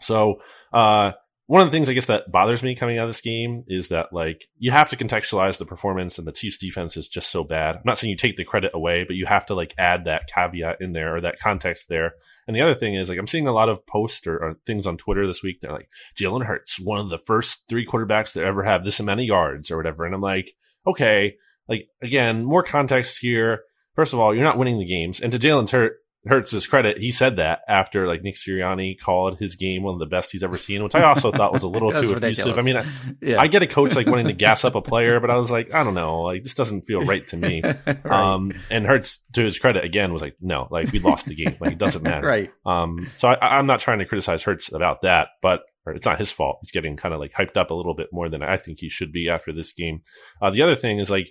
so uh, one of the things I guess that bothers me coming out of this game is that like you have to contextualize the performance and the Chiefs defense is just so bad. I'm not saying you take the credit away, but you have to like add that caveat in there or that context there. And the other thing is like I'm seeing a lot of posts or, or things on Twitter this week. They're like Jalen Hurts, one of the first three quarterbacks to ever have this amount of yards or whatever. And I'm like, okay, like again, more context here. First of all, you're not winning the games, and to Jalen's hurt, Hurts his credit, he said that after like Nick Sirianni called his game one of the best he's ever seen, which I also thought was a little too effusive. I mean, I, yeah. I, get a coach like wanting to gas up a player, but I was like, I don't know, like this doesn't feel right to me. right. Um, and Hurts, to his credit, again was like, no, like we lost the game, like it doesn't matter. right. Um, so I, am not trying to criticize Hurts about that, but it's not his fault. He's getting kind of like hyped up a little bit more than I think he should be after this game. Uh, the other thing is like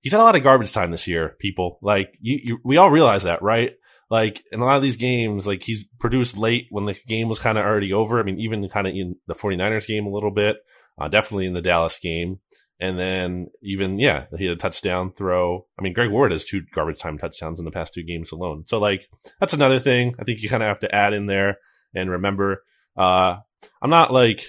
he's had a lot of garbage time this year. People like you, you we all realize that, right? Like in a lot of these games, like he's produced late when the game was kind of already over. I mean, even kind of in the 49ers game a little bit, uh, definitely in the Dallas game. And then even, yeah, he had a touchdown throw. I mean, Greg Ward has two garbage time touchdowns in the past two games alone. So like, that's another thing I think you kind of have to add in there and remember, uh, I'm not like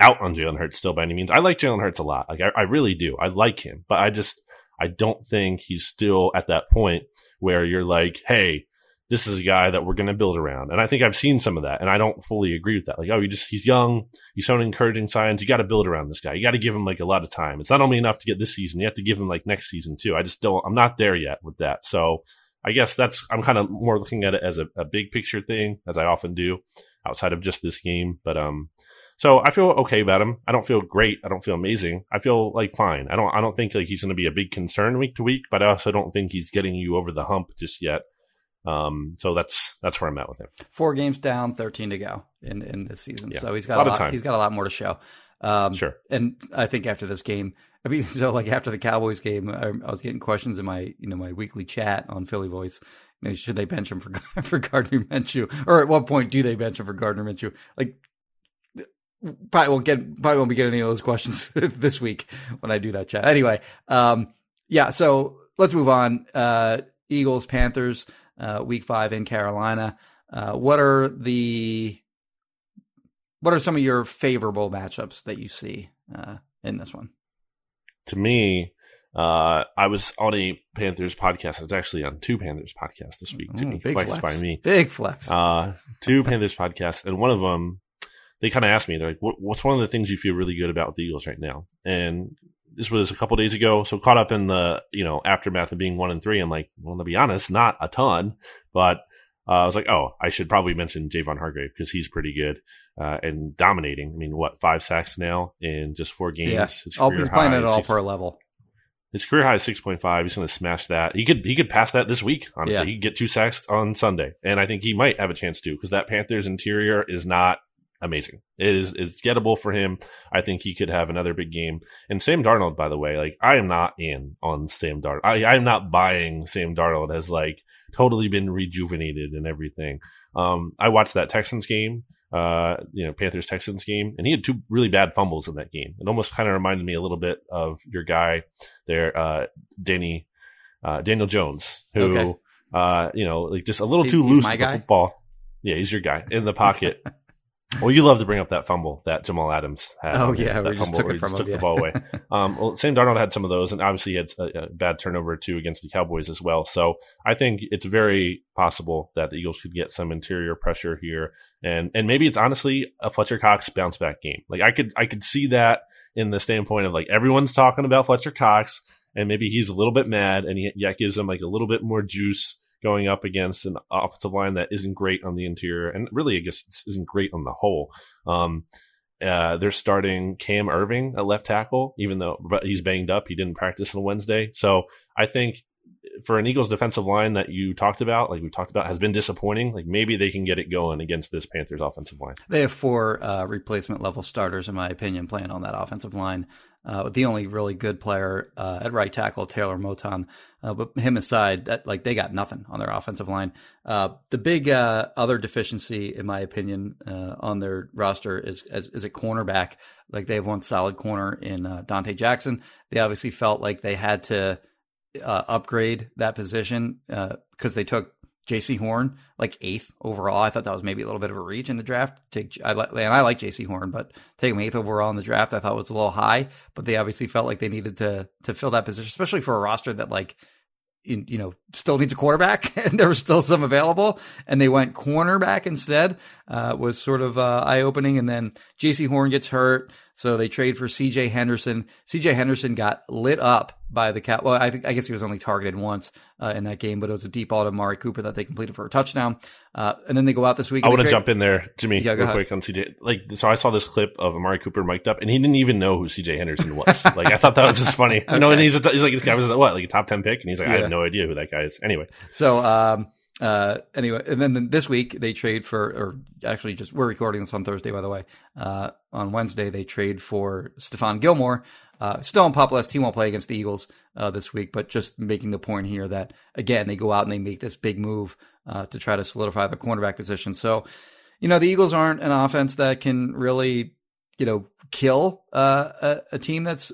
out on Jalen Hurts still by any means. I like Jalen Hurts a lot. Like I, I really do. I like him, but I just, I don't think he's still at that point where you're like, Hey, this is a guy that we're going to build around. And I think I've seen some of that, and I don't fully agree with that. Like, oh, he just he's young, he's showing encouraging signs. You got to build around this guy. You got to give him like a lot of time. It's not only enough to get this season; you have to give him like next season too. I just don't. I'm not there yet with that. So I guess that's I'm kind of more looking at it as a, a big picture thing, as I often do, outside of just this game. But um, so I feel okay about him. I don't feel great. I don't feel amazing. I feel like fine. I don't. I don't think like he's going to be a big concern week to week, but I also don't think he's getting you over the hump just yet. Um, so that's that's where I'm at with him. Four games down, thirteen to go in in this season. Yeah. So he's got a lot, a lot, of time. He's got a lot more to show. Um, sure. And I think after this game, I mean, so like after the Cowboys game, I, I was getting questions in my you know my weekly chat on Philly Voice. You know, should they bench him for for Gardner Minshew, or at what point do they bench him for Gardner Minshew? Like, probably won't get probably won't be getting any of those questions this week when I do that chat. Anyway, um, yeah. So let's move on. Uh, Eagles Panthers uh, week five in Carolina. Uh, what are the what are some of your favorable matchups that you see uh, in this one? To me, uh, I was on a Panthers podcast. I was actually on two Panthers podcasts this week. Ooh, big flex, flex, by me. Big flex. Uh, two Panthers podcasts, and one of them, they kind of asked me, they're like, "What's one of the things you feel really good about with the Eagles right now?" And this was a couple days ago, so caught up in the you know aftermath of being one and three. I'm like, well, to be honest, not a ton, but uh, I was like, oh, I should probably mention Javon Hargrave because he's pretty good uh, and dominating. I mean, what five sacks now in just four games? Yeah. Oh, he's playing at all for a level. His career high is six point five. He's going to smash that. He could he could pass that this week. Honestly, yeah. he could get two sacks on Sunday, and I think he might have a chance to because that Panthers interior is not amazing. It is it's gettable for him. I think he could have another big game. And Sam Darnold, by the way, like I am not in on Sam Darnold. I I'm not buying Sam Darnold as like totally been rejuvenated and everything. Um, I watched that Texans game, uh, you know, Panthers Texans game, and he had two really bad fumbles in that game. It almost kind of reminded me a little bit of your guy there, uh, Danny, uh, Daniel Jones, who, okay. uh, you know, like just a little too loose with the football. Yeah, he's your guy in the pocket. Well, you love to bring up that fumble that Jamal Adams had. Oh yeah, that we just took it from him, took the ball away. um, well, Sam Darnold had some of those, and obviously he had a, a, bad turnover too against the Cowboys as well. So I think it's very possible that the Eagles could get some interior pressure here, and and maybe it's honestly a Fletcher Cox bounce back game. Like I could I could see that in the standpoint of like everyone's talking about Fletcher Cox, and maybe he's a little bit mad, and he, yeah gives him like a little bit more juice going up against an offensive line that isn't great on the interior and really, I guess, isn't great on the whole. Um, Uh, they're starting Cam Erving at left tackle, even though he's banged up. He didn't practice on Wednesday. So I think for an Eagles defensive line that you talked about, like we talked about, has been disappointing. Like maybe they can get it going against this Panthers offensive line. They have four uh, replacement level starters, in my opinion, playing on that offensive line. Uh, the only really good player uh, at right tackle, Taylor Moton, uh, but him aside, that, like they got nothing on their offensive line. Uh, the big uh, other deficiency, in my opinion, uh, on their roster is, is, is a cornerback. Like they have one solid corner in Donte Jackson. They obviously felt like they had to upgrade that position because they took Jaycee Horn, like eighth overall. I thought that was maybe a little bit of a reach in the draft. Take I and I like Jaycee Horn, but take him eighth overall in the draft, I thought was a little high. But they obviously felt like they needed to to fill that position, especially for a roster that like you, you know still needs a quarterback, and there was still some available, and they went cornerback instead. Uh, was sort of uh, eye opening, and then Jaycee Horn gets hurt. So they trade for C.J. Henderson. C.J. Henderson got lit up by the cat. Well, I think I guess he was only targeted once uh, in that game, but it was a deep ball to Amari Cooper that they completed for a touchdown. Uh, and then they go out this week. I want to jump in there, Jimmy, yeah, real ahead. quick on CJ. Like, so I saw this clip of Amari Cooper mic'd up, and he didn't even know who CJ Henderson was. like, I thought that was just funny. okay. You know, and he's, a, he's like, this guy was what, like a top ten pick, and he's like, yeah. I have no idea who that guy is. Anyway, so um, uh, anyway, and then this week they trade for, or actually just we're recording this on Thursday, by the way. Uh, on Wednesday they trade for Stephon Gilmore. Uh, still on PUP list. He won't play against the Eagles uh, this week, but just making the point here that again they go out and they make this big move uh, to try to solidify the cornerback position. So, you know, the Eagles aren't an offense that can really, you know, kill uh, a, a team that's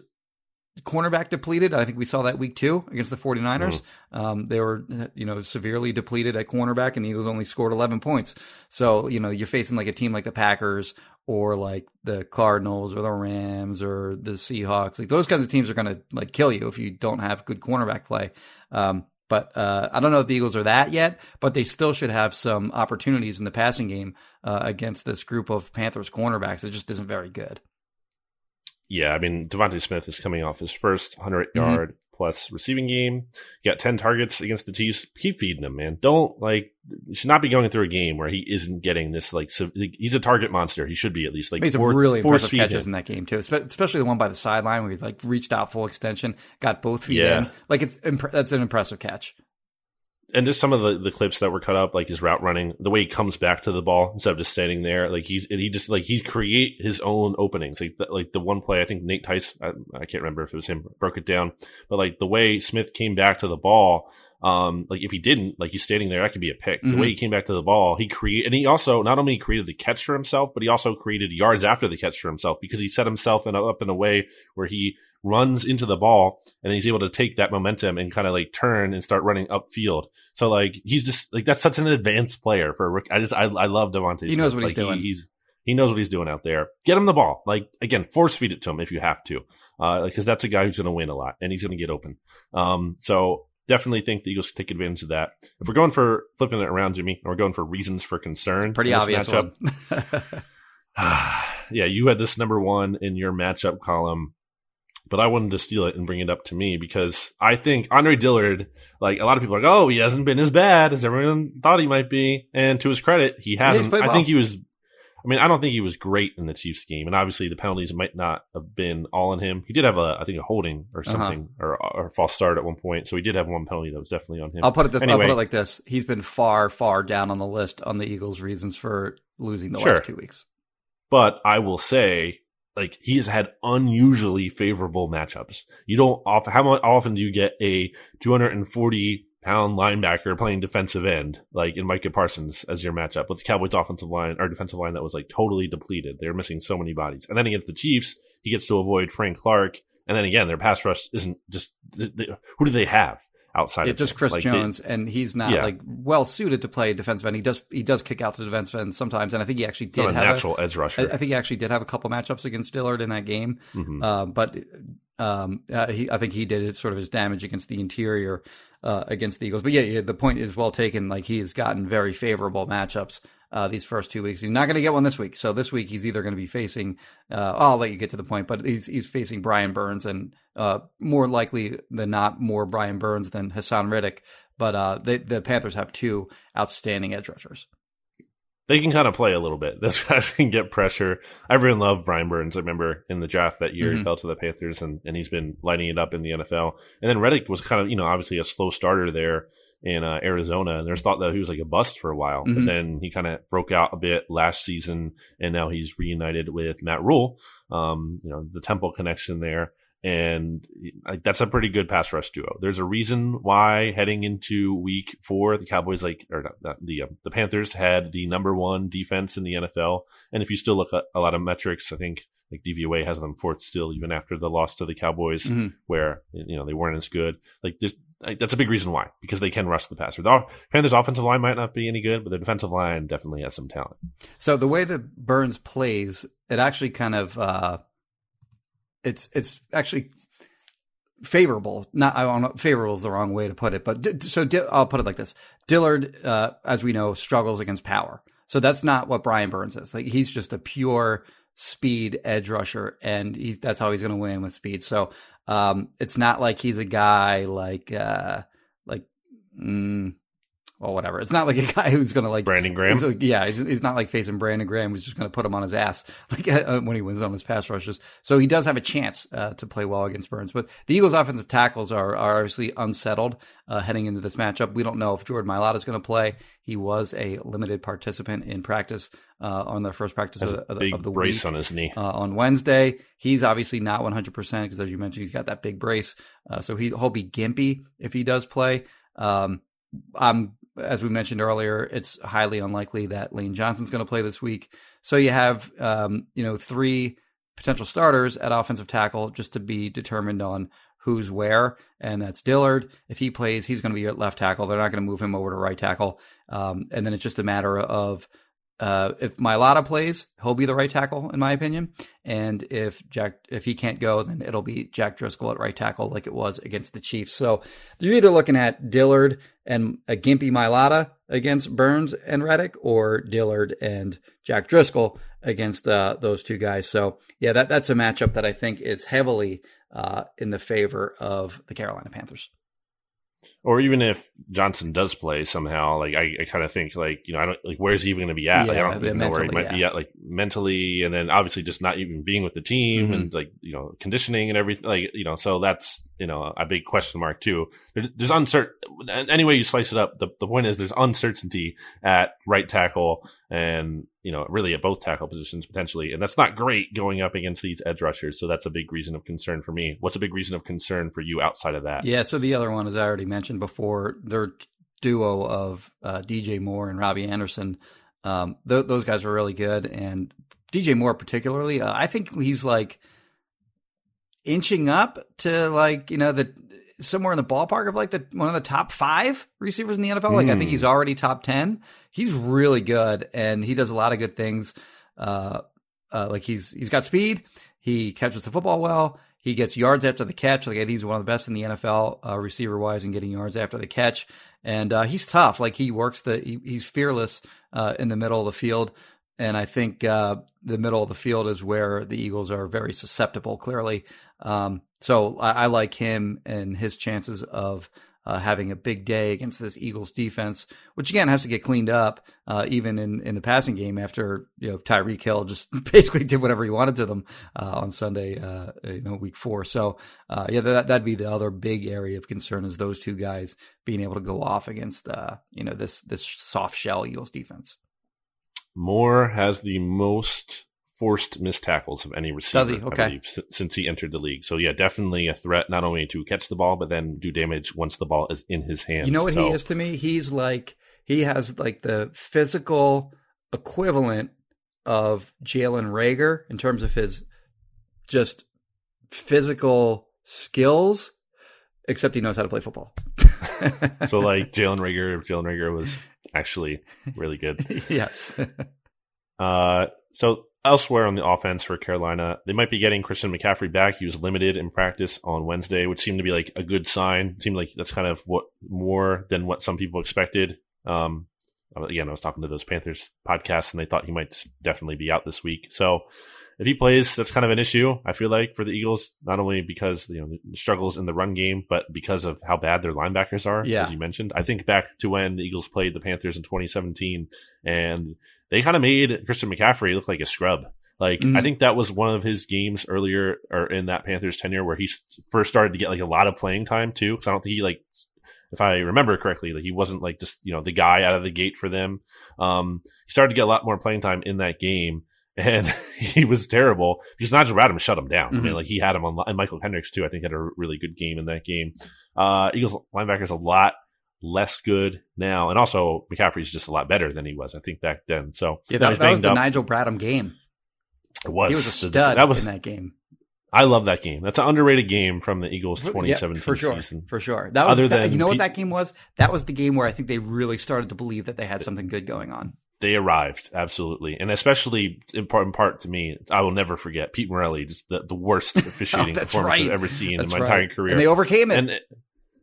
cornerback depleted. I think we saw that week two against the 49ers. Mm. Um, they were, you know, severely depleted at cornerback and the Eagles only scored 11 points. So, you know, you're facing like a team like the Packers or like the Cardinals or the Rams or the Seahawks. Like those kinds of teams are going to like kill you if you don't have good cornerback play. Um, but uh, I don't know if the Eagles are that yet, but they still should have some opportunities in the passing game uh, against this group of Panthers cornerbacks. It just isn't very good yeah, I mean, DeVonta Smith is coming off his first 100 mm-hmm. yard plus receiving game. Got 10 targets against the Chiefs. Keep feeding him, man. Don't like, should not be going through a game where he isn't getting this, like, so, he's a target monster. He should be at least like, made some really impressive catches him. in that game too, especially the one by the sideline where he like reached out full extension, got both feet yeah. in. Like, it's, that's an impressive catch and just some of the, the clips that were cut up, like his route running, the way he comes back to the ball instead of just standing there, like he's and he just like he create his own openings. Like the, like the one play, I think Nate Tice, I, I, can't remember if it was him, broke it down, but like the way Smith came back to the ball, um, like if he didn't, like he's standing there, that could be a pick. Mm-hmm. The way he came back to the ball, he created, and he also not only created the catch for himself, but he also created yards after the catch for himself because he set himself in a, up in a way where he runs into the ball and he's able to take that momentum and kind of like turn and start running upfield. So like he's just like that's such an advanced player for a rookie. I just I, I love DeVonta. He knows what like, he's doing. He, he's he knows what he's doing out there. Get him the ball. Like again, force feed it to him if you have to, Uh, because uh, that's a guy who's going to win a lot and he's going to get open. Um, so definitely think the Eagles take advantage of that. If we're going for flipping it around, Jimmy, and we're going for reasons for concern, pretty obvious matchup. yeah, you had this number one in your matchup column, but I wanted to steal it and bring it up to me because I think Andre Dillard, like a lot of people are like, oh, he hasn't been as bad as everyone thought he might be, and to his credit, he hasn't. I think he was I mean, I don't think he was great in the Chiefs game, and obviously the penalties might not have been all on him. He did have a, I think, a holding or uh-huh. something, uh-huh. or, or, a false start at one point, so he did have one penalty that was definitely on him. I'll put it this. Anyway, I'll put it like this: He's been far, far down on the list on the Eagles' reasons for losing the sure. last two weeks. But I will say, like he has had unusually favorable matchups. You don't often how often do you get a 240 pound linebacker playing defensive end, like in Micah Parsons as your matchup with the Cowboys offensive line or defensive line that was like totally depleted. They were missing so many bodies. And then against the Chiefs, he gets to avoid Frank Clark. And then again, their pass rush isn't just who do they have outside? Yeah, of just? Chris like Jones, they, and he's not yeah. like well suited to play defensive end. He does he does kick out to the defensive end sometimes, and I think he actually did a have natural a, edge rusher. I, I, think he actually did have a couple matchups against Dillard in that game, mm-hmm. uh, but um, uh, he, I think he did it sort of his damage against the interior uh, against the Eagles. But yeah, yeah, the point is well taken. Like he has gotten very favorable matchups uh, these first two weeks. He's not going to get one this week. So this week he's either going to be facing. Uh, I'll let you get to the point, but he's he's facing Brian Burns and uh, more likely than not more Brian Burns than Haason Reddick. But uh, they, the Panthers have two outstanding edge rushers. They can kind of play a little bit. Those guys can get pressure. Everyone loved Brian Burns. I remember in the draft that year Mhm. he fell to the Panthers, and, and he's been lighting it up in the NFL. And then Reddick was kind of, you know, obviously a slow starter there in uh, Arizona. And there's thought that he was like a bust for a while, but Mhm. then he kind of broke out a bit last season, and now he's reunited with Matt Rhule. Um, you know, the Temple connection there. And like, that's a pretty good pass rush duo. There's a reason why heading into week four, the Cowboys like or not, not the uh, the Panthers had the number one defense in the NFL. And if you still look at a lot of metrics, I think like DVOA has them fourth still, even after the loss to the Cowboys, Mhm. where you know they weren't as good. Like there's like, that's a big reason why because they can rush the passer. The Panthers' offensive line might not be any good, but the defensive line definitely has some talent. So the way that Burns plays, it actually kind of uh, it's it's actually favorable. Not I don't know, favorable is the wrong way to put it, but so I'll put it like this: Dillard, uh, as we know, struggles against power. So that's not what Brian Burns is. Like he's just a pure speed edge rusher, and he's that's how he's going to win with speed. So um, it's not like he's a guy like uh, like. Mm, well, whatever. It's not like a guy who's going to like Brandon Graham. He's yeah, he's, he's not like facing Brandon Graham, who's just going to put him on his ass like uh, when he wins on his pass rushes. So he does have a chance uh, to play well against Burns. But the Eagles' offensive tackles are, are obviously unsettled uh, heading into this matchup. We don't know if Jordan Mailata is going to play. He was a limited participant in practice uh, on the first practice of, a of the, big of the brace week on his knee. uh, on Wednesday. He's obviously not 100% because, as you mentioned, he's got that big brace. Uh, so he, he'll be gimpy if he does play. Um, I'm, as we mentioned earlier, it's highly unlikely that Lane Johnson's going to play this week. So you have, um, you know, three potential starters at offensive tackle just to be determined on who's where, and that's Dillard. If he plays, he's going to be at left tackle. They're not going to move him over to right tackle. Um, and then it's just a matter of uh, if Mailata plays, he'll be the right tackle, in my opinion. And if Jack, if he can't go, then it'll be Jack Driscoll at right tackle, like it was against the Chiefs. So you're either looking at Dillard and a gimpy Mailata against Burns and Reddick, or Dillard and Jack Driscoll against uh, those two guys. So yeah, that that's a matchup that I think is heavily uh, in the favor of the Carolina Panthers. Or even if Johnson does play somehow, like I, I kind of think like you know I don't like where's he even going to be at? like, I don't even know where he might be at, like mentally, and then obviously just not even being with the team Mhm. and like you know conditioning and everything. Like you know, so that's you know a big question mark too. There's, there's uncertain. Any way you slice it up, the the point is there's uncertainty at right tackle and you know really at both tackle positions potentially, and that's not great going up against these edge rushers. So that's a big reason of concern for me. What's a big reason of concern for you outside of that? Yeah. So the other one, as I already mentioned before, their duo of uh, DJ Moore and Robbie Anderson. Um, th- those guys were really good, and DJ Moore particularly. Uh, I think he's like inching up to like you know the somewhere in the ballpark of like the one of the top five receivers in the NFL. Like I think Mm. he's already top ten. He's really good, and he does a lot of good things. Uh, uh, like he's he's got speed. He catches the football well. He gets yards after the catch. Like I think he's one of the best in the NFL uh, receiver wise in getting yards after the catch. And uh, he's tough. Like he works the he, he's fearless uh, in the middle of the field. And I think uh, the middle of the field is where the Eagles are very susceptible. Clearly, um, so I, I like him and his chances of uh, having a big day against this Eagles defense, which again has to get cleaned up, uh, even in, in the passing game after you know Tyreek Hill just basically did whatever he wanted to them uh, on Sunday, uh, you know, week four. So uh, yeah, that that'd be the other big area of concern is those two guys being able to go off against uh, you know this this soft shell Eagles defense. Moore has the most forced missed tackles of any receiver, Does he? I Okay. believe, si- since he entered the league. So yeah, definitely a threat not only to catch the ball, but then do damage once the ball is in his hands. You know what So- he is to me? He's like he has like the physical equivalent of Jalen Reagor in terms of his just physical skills, except he knows how to play football. So like Jalen Reagor, if Jalen Reagor was actually really good. yes. Uh, so elsewhere on the offense for Carolina, they might be getting Christian McCaffrey back. He was limited in practice on Wednesday, which seemed to be like a good sign. It seemed like that's kind of what more than what some people expected. Um, again, I was talking to those Panthers podcasts and they thought he might definitely be out this week. So if he plays, that's kind of an issue. I feel like for the Eagles, not only because you know the struggles in the run game, but because of how bad their linebackers are. Yeah. as you mentioned. I think back to when the Eagles played the Panthers in 2017, and they kind of made Christian McCaffrey look like a scrub. Like Mhm. I think that was one of his games earlier or in that Panthers tenure where he first started to get like a lot of playing time too. Because I don't think he like, if I remember correctly, like he wasn't like just you know the guy out of the gate for them. Um, he started to get a lot more playing time in that game. And he was terrible because Nigel Bradham shut him down. I mean, Mhm. like he had him on, and Mychal Kendricks too. I think had a really good game in that game. Uh, Eagles linebackers a lot less good now, and also McCaffrey's just a lot better than he was. I think back then. So Yeah, that, that was the up, Nigel Bradham game. it was He was a stud That was in that game. I love that game. That's an underrated game from the Eagles Yeah, 2017 for sure, season. for sure. That was Other that- than you know what that game was. That was the game where I think they really started to believe that they had something good going on. They arrived absolutely, and especially in part, in part to me, I will never forget Pete Morelli, just the, the worst officiating Oh, performance right. I've ever seen That's in my right. entire career. and they overcame it. and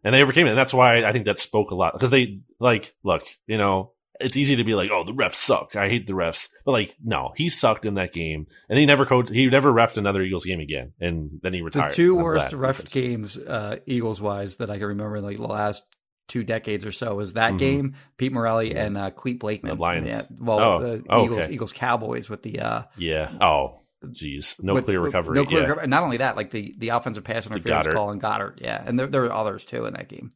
and they overcame it. And that's why I think that spoke a lot because they like look, you know, it's easy to be like, oh, the refs suck. I hate the refs, but like, no, he sucked in that game, and he never coached. He never refed another Eagles game again, and then he retired. the retired. two I'm worst glad ref games, uh, Eagles wise, that I can remember in like the last two decades or so was that Mhm. game, Pete Morelli Yeah. and uh, Clete Blakeman. The Lions. Yeah, well, Oh, the oh, Eagles, okay. Eagles Cowboys with the uh, Yeah. Oh, geez, no with- clear recovery. No clear yeah. recovery. Not only that, like the the offensive pass interference Goddard. call and Goddard. Yeah, and there there were others too in that game.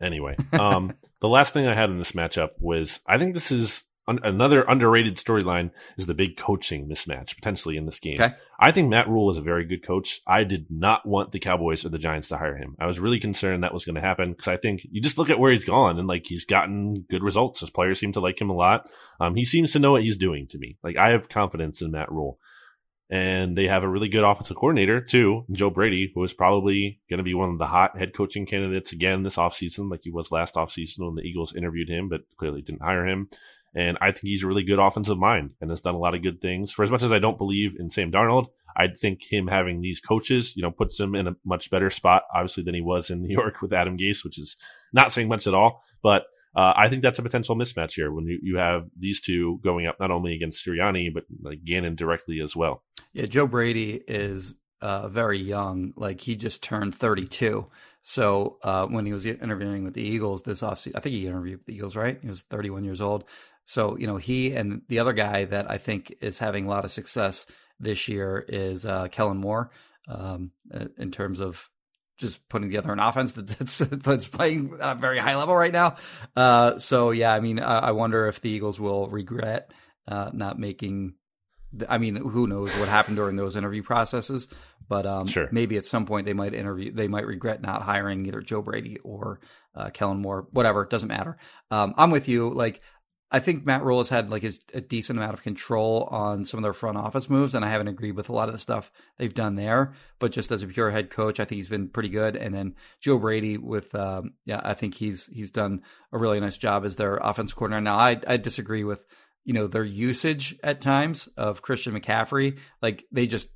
Anyway, um, the last thing I had in this matchup was I think this is un- another underrated storyline is the big coaching mismatch potentially in this game. Okay. I think Matt Rhule is a very good coach. I did not want the Cowboys or the Giants to hire him. I was really concerned that was going to happen because I think you just look at where he's gone and like he's gotten good results. His players seem to like him a lot. Um, he seems to know what he's doing to me. Like I have confidence in Matt Rhule. And they have a really good offensive coordinator too, Joe Brady, who is probably going to be one of the hot head coaching candidates again this offseason, like he was last offseason when the Eagles interviewed him, but clearly didn't hire him. And I think he's a really good offensive mind and has done a lot of good things. For as much as I don't believe in Sam Darnold, I think him having these coaches, you know, puts him in a much better spot, obviously, than he was in New York with Adam Gase, which is not saying much at all. But uh, I think that's a potential mismatch here when you, you have these two going up not only against Sirianni, but like Gannon directly as well. Yeah, Joe Brady is uh, very young. Like he just turned 32. So uh, when he was interviewing with the Eagles this offseason, I think he interviewed with the Eagles, right? He was 31 years old. So, you know, he and the other guy that I think is having a lot of success this year is uh, Kellen Moore um, uh, in terms of just putting together an offense that's that's playing at a very high level right now. Uh, so yeah, I mean, I, I wonder if the Eagles will regret uh, not making. I mean, who knows what happened during those interview processes? But um, Sure. maybe at some point they might interview. They might regret not hiring either Joe Brady or uh, Kellen Moore. Whatever, it doesn't matter. Um, I'm with you. Like I think Matt Rhule has had like his, a decent amount of control on some of their front office moves, and I haven't agreed with a lot of the stuff they've done there. But just as a pure head coach, I think he's been pretty good. And then Joe Brady with, um, yeah, I think he's he's done a really nice job as their offensive coordinator. Now, I I disagree with you know their usage at times of Christian McCaffrey. Like they just,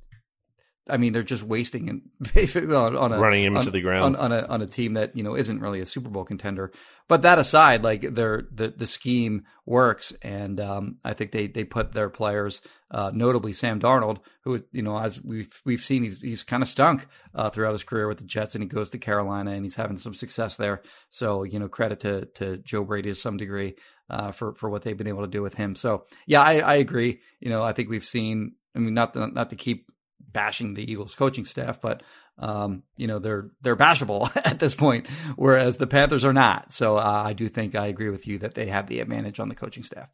I mean, they're just wasting basically on, on a Running him on, into the ground. on, on a on a team that you know isn't really a Super Bowl contender. But that aside, like their the the scheme works, and um, I think they they put their players, uh, notably Sam Darnold, who you know as we've we've seen he's he's kind of stunk uh, throughout his career with the Jets, and he goes to Carolina and he's having some success there. So you know credit to to Joe Brady to some degree uh, for for what they've been able to do with him. So yeah, I, I agree. You know I think we've seen. I mean not to, not to keep bashing the Eagles coaching staff, but um, you know they're they're bashable at this point, whereas the Panthers are not. So uh, I do think I agree with you that they have the advantage on the coaching staff.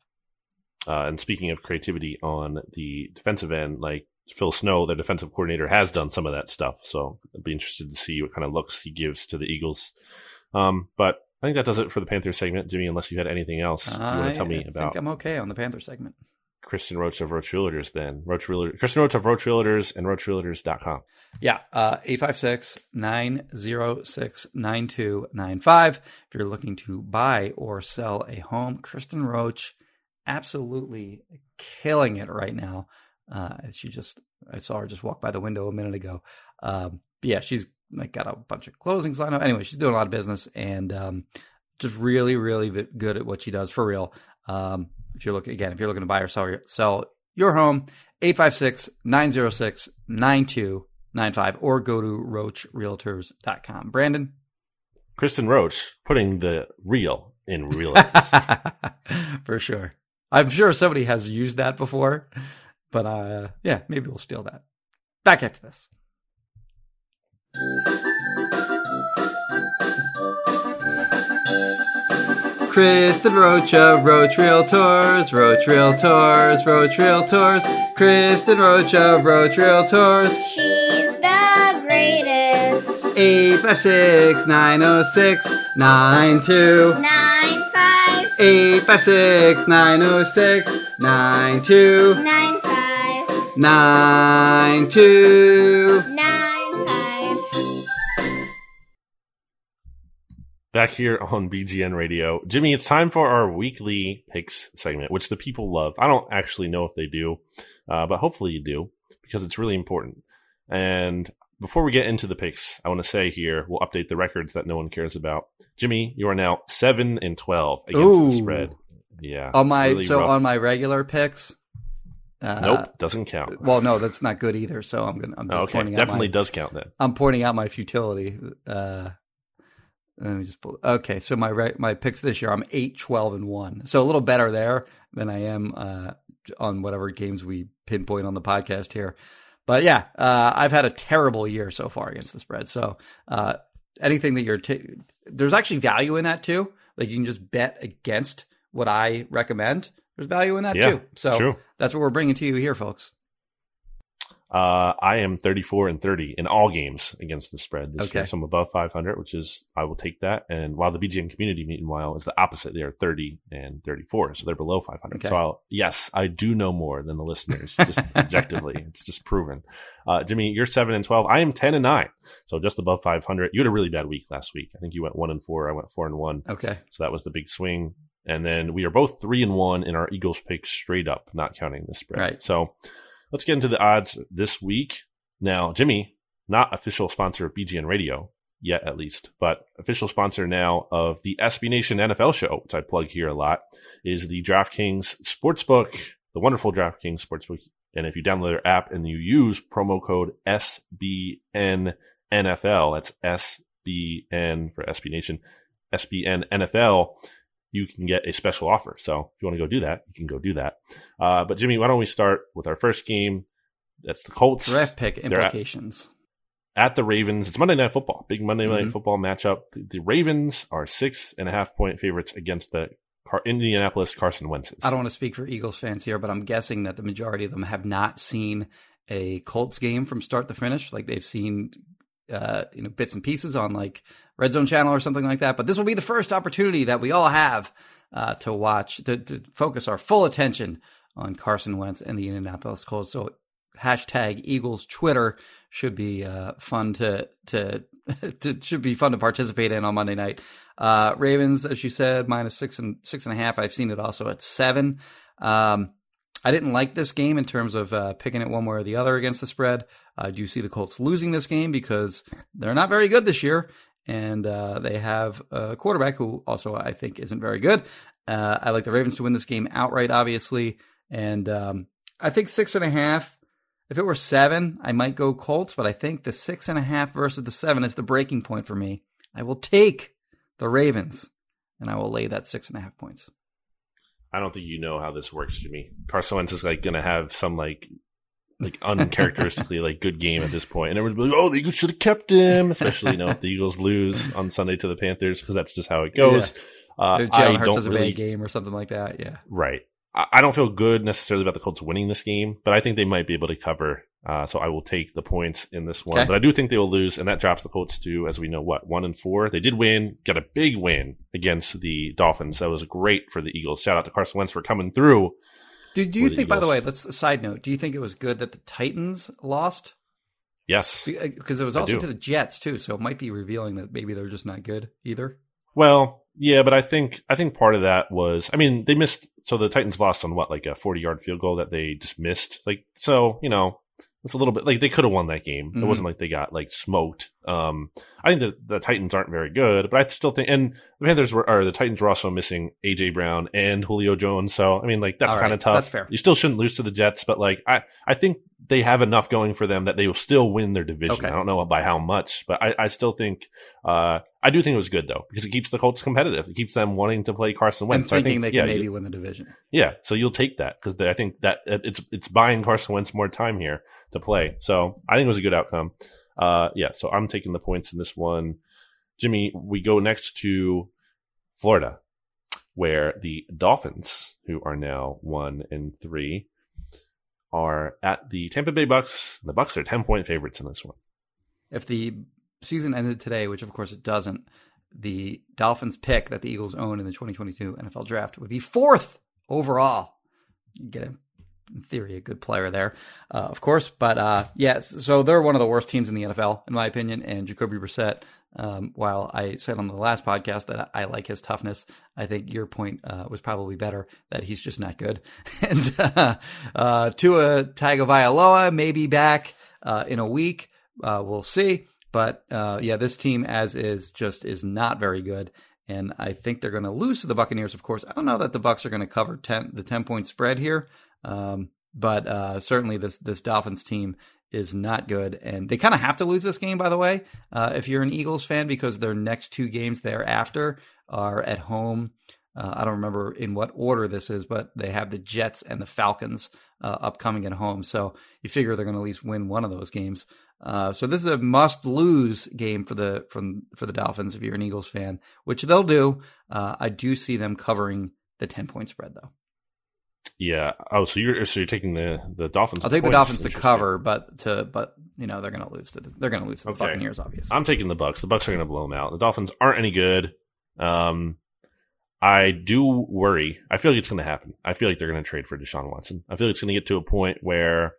Uh, and speaking of creativity on the defensive end, like Phil Snow, their defensive coordinator, has done some of that stuff. So I'd be interested to see what kind of looks he gives to the Eagles. Um, but I think that does it for the Panthers segment, Jimmy. Unless you had anything else, do you want to tell me think about I'm okay on the Panther segment. Kristen Roach of Roach Realtors? Then Roach Realtors, Kristen Roach of Roach Realtors and RoachRealtors.com. Yeah, uh, 856 906 9295. If you're looking to buy or sell a home, Kristen Roach, absolutely killing it right now. Uh, she just, I saw her just walk by the window a minute ago. Um, yeah, she's like got a bunch of closings lined up. Anyway, she's doing a lot of business and um, just really, really good at what she does for real. Um, if you're looking again, if you're looking to buy or sell your, sell your home, 856 906 9295, or go to roachrealtors.com. Brandon? Kristen Roach putting the real in real. For sure. I'm sure somebody has used that before, but uh, yeah, maybe we'll steal that. Back after this. Kristen Roach of Roach Realtors, Roach Realtors, Roach Realtors, Kristen Roach, of Roach Realtors. She's the greatest. 856 906 92. Nine five 856 906 92. nine five 92. Back here on BGN Radio. Jimmy, it's time for our weekly picks segment, which the people love. I don't actually know if they do, uh, but hopefully you do because it's really important. And before we get into the picks, I want to say here, we'll update the records that no one cares about. Jimmy, you are now 7 and 12 against Ooh. the spread. Yeah. On my really so rough. on my regular picks. Uh, Nope, doesn't count. Well, no, that's not good either. So I'm gonna. I'm just okay, pointing definitely out my, does count then. I'm pointing out my futility. Uh, let me just pull. Okay, so my re- my picks this year, I'm 8, 12, and one. So a little better there than I am uh, on whatever games we pinpoint on the podcast here. But yeah, uh, I've had a terrible year so far against the spread. So uh, anything that you're, ta- there's actually value in that too. Like you can just bet against what I recommend. There's value in that Yeah, too. So that's what we're bringing to you here, folks. Uh, I am 34 and 30 in all games against the spread this Okay. year. So I'm above 500, which is, I will take that. And while the BGN community, meanwhile, is the opposite. They are 30 and 34. So they're below 500. Okay. So I'll, yes, I do know more than the listeners, just objectively. It's just proven. Uh, Jimmy, you're 7 and 12. I am 10 and 9. So just above 500. You had a really bad week last week. I think you went 1 and 4. I went 4 and 1. Okay. So that was the big swing. And then we are both three and one in our Eagles pick straight up, not counting the spread. Right. So let's get into the odds this week. Now, Jimmy, not official sponsor of BGN Radio yet, at least, but official sponsor now of the SB Nation NFL show, which I plug here a lot, is the DraftKings Sportsbook, the wonderful DraftKings Sportsbook. And if you download their app and you use promo code SBN NFL, that's SBN for SB Nation, SBN NFL, you can get a special offer. So if you want to go do that, you can go do that. Uh, but Jimmy, why don't we start with our first game? That's the Colts Draft pick They're at- implications. at the Ravens. It's Monday Night Football, big Monday Night Mhm. Football matchup. The, the Ravens are six and a half point favorites against the Car- Indianapolis Carson Wentz's. I don't want to speak for Eagles fans here, but I'm guessing that the majority of them have not seen a Colts game from start to finish. Like they've seen, uh, you know, bits and pieces on like Red Zone Channel or something like that. But this will be the first opportunity that we all have uh, to watch to, to focus our full attention on Carson Wentz and the Indianapolis Colts. So hashtag Eagles Twitter should be uh, fun to to, to should be fun to participate in on Monday night. Uh, Ravens, as you said, minus six and six and a half. I've seen it also at seven. Um, I didn't like this game in terms of uh, picking it one way or the other against the spread. I do see the Colts losing this game because they're not very good this year, and uh, they have a quarterback who also I think isn't very good. Uh, I like the Ravens to win this game outright, obviously, and um, I think six and a half. If it were seven, I might go Colts, but I think the six and a half versus the seven is the breaking point for me. I will take the Ravens, and I will lay that six and a half points. I don't think you know how this works, Jimmy. Carson Wentz is like going to have some like like uncharacteristically like good game at this point, and everyone's like, "Oh, the Eagles should have kept him," especially you know if the Eagles lose on Sunday to the Panthers because that's just how it goes. Uh, If I Jalen Hurts don't has a really bad game or something like that, yeah. Right. I I don't feel good necessarily about the Colts winning this game, but I think they might be able to cover. Uh, so I will take the points in this one. Okay. But I do think they will lose, and that drops the Colts to, as we know, what one and four. They did win, got a big win against the Dolphins. That was great for the Eagles. Shout out to Carson Wentz for coming through. Do, do you think, by the way, let's a side note, do you think it was good that the Titans lost? Yes. Because uh, it was also to the Jets, too. So it might be revealing that maybe they're just not good either. Well, yeah, but I think I think part of that was I mean, they missed so the Titans lost on what, like a forty yard field goal that they just missed. Like so, you know, It's a little bit like they could have won that game. It Mhm. wasn't like they got like smoked. Um, I think the, the Titans aren't very good, but I still think, and the Panthers were, or the Titans were also missing AJ Brown and Julio Jones. So, I mean, like that's kind of tough. that's fair. You still shouldn't lose to the Jets, but like I, I think they have enough going for them that they will still win their division. Okay. I don't know by how much, but I, I still think, uh, I do think it was good though because it keeps the Colts competitive. It keeps them wanting to play Carson and Wentz. So I thinking think, they can yeah, maybe you- win the division. yeah, so you'll take that because I think that it's it's buying Carson Wentz more time here to play. So I think it was a good outcome. Uh, yeah, so I'm taking the points in this one. Jimmy, we go next to Florida, where the Dolphins, who are now one and three, are at the Tampa Bay Bucs. The Bucs are ten point favorites in this one. If the season ended today, which of course it doesn't, the Dolphins pick that the Eagles own in the 2022 NFL draft would be fourth overall. You get him. In theory, a good player there, uh, of course. But uh, yes, so they're one of the worst teams in the NFL, in my opinion. And Jacoby Brissett, um, while I said on the last podcast that I like his toughness, I think your point uh, was probably better that he's just not good. and uh, uh, Tua Tagovailoa may be back uh, in a week. Uh, we'll see. But uh, yeah, this team as is just is not very good, and I think they're going to lose to the Buccaneers. Of course, I don't know that the Bucs are going to cover ten the ten point spread here, um, but uh, certainly this this Dolphins team is not good, and they kind of have to lose this game. By the way, uh, if you're an Eagles fan, because their next two games thereafter are at home. Uh, I don't remember in what order this is, but they have the Jets and the Falcons uh, upcoming at home. So you figure they're going to at least win one of those games. Uh, so this is a must-lose game for the from for the Dolphins if you're an Eagles fan, which they'll do. Uh, I do see them covering the ten point spread though. Yeah. Oh, so you're so you're taking the the Dolphins. I'll take the. Dolphins to cover, but to but you know they're going to lose to the, they're going to lose to the Okay. Buccaneers, obviously. I'm taking the Bucs. The Bucs are going to blow them out. The Dolphins aren't any good. Um, I do worry. I feel like it's going to happen. I feel like they're going to trade for Deshaun Watson. I feel like it's going to get to a point where,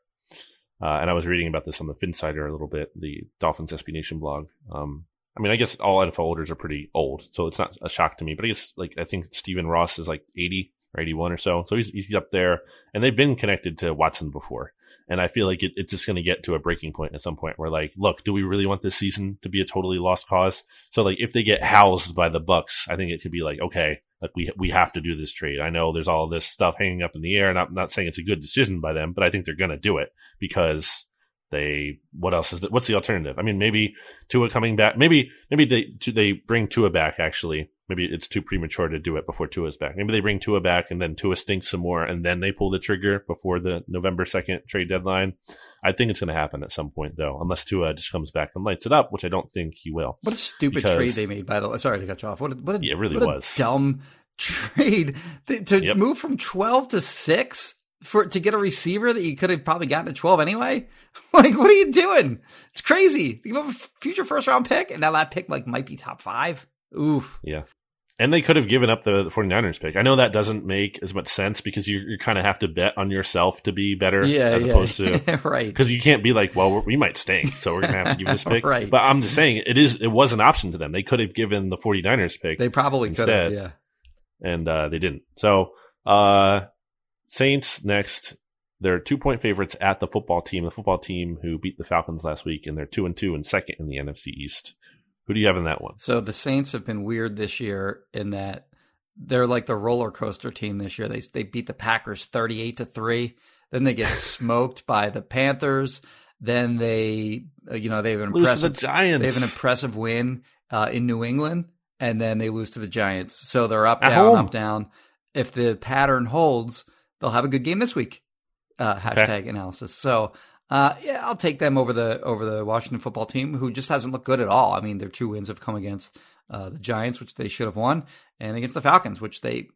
uh, and I was reading about this on the Phinsider a little bit, the Dolphins SB Nation blog. Um, I mean, I guess all NFL holders are pretty old, so it's not a shock to me. But I guess like I think Stephen Ross is like 80 or 81 or so, so he's he's up there, and they've been connected to Watson before. And I feel like it, it's just going to get to a breaking point at some point where, like, look, do we really want this season to be a totally lost cause? So, like, if they get housed by the Bucs, I think it could be like, okay, like we we have to do this trade. I know there's all this stuff hanging up in the air, and I'm not saying it's a good decision by them, but I think they're going to do it because they. What else is the, what's the alternative? I mean, maybe Tua coming back. Maybe maybe they they bring Tua back. Actually, maybe it's too premature to do it before Tua's back. Maybe they bring Tua back and then Tua stinks some more, and then they pull the trigger before the November second trade deadline. I think it's going to happen at some point, though, unless Tua just comes back and lights it up, which I don't think he will. What a stupid Because- trade they made, by the way. Sorry to cut you off. What a, what a, Yeah, it really was. dumb trade to Yep. move from twelve to six for to get a receiver that you could have probably gotten at twelve anyway. like, what are you doing? It's crazy. You have a future first round pick, and now that pick like might be top five. Oof. Yeah. And they could have given up the, the 49ers pick. I know that doesn't make as much sense because you, you kind of have to bet on yourself to be better Yeah, as yeah. opposed to right. because you can't be like, well, we're- we might stink, so we're going to have to give this pick. Right. But I'm just saying it is it was an option to them. They could have given the 49ers pick They probably could have. Instead. Yeah. and uh, they didn't. So uh, Saints next. They're two point favorites at the football team. The football team who beat the Falcons last week, and they're two and two and second in the NFC East. Who do you have in that one? So the Saints have been weird this year in that they're like the roller coaster team this year. They they beat the Packers thirty eight to three. Then they get smoked by the Panthers. Then they, uh, you know, they have an Lose to impressive the Giants. They have an impressive win uh, in New England, and then they lose to the Giants. So they're up At down, home. up down. If the pattern holds, they'll have a good game this week. Uh, hashtag analysis. So uh, yeah, I'll take them over the over the Washington football team, who just hasn't looked good at all. I mean, their two wins have come against uh, the Giants, which they should have won, and against the Falcons, which they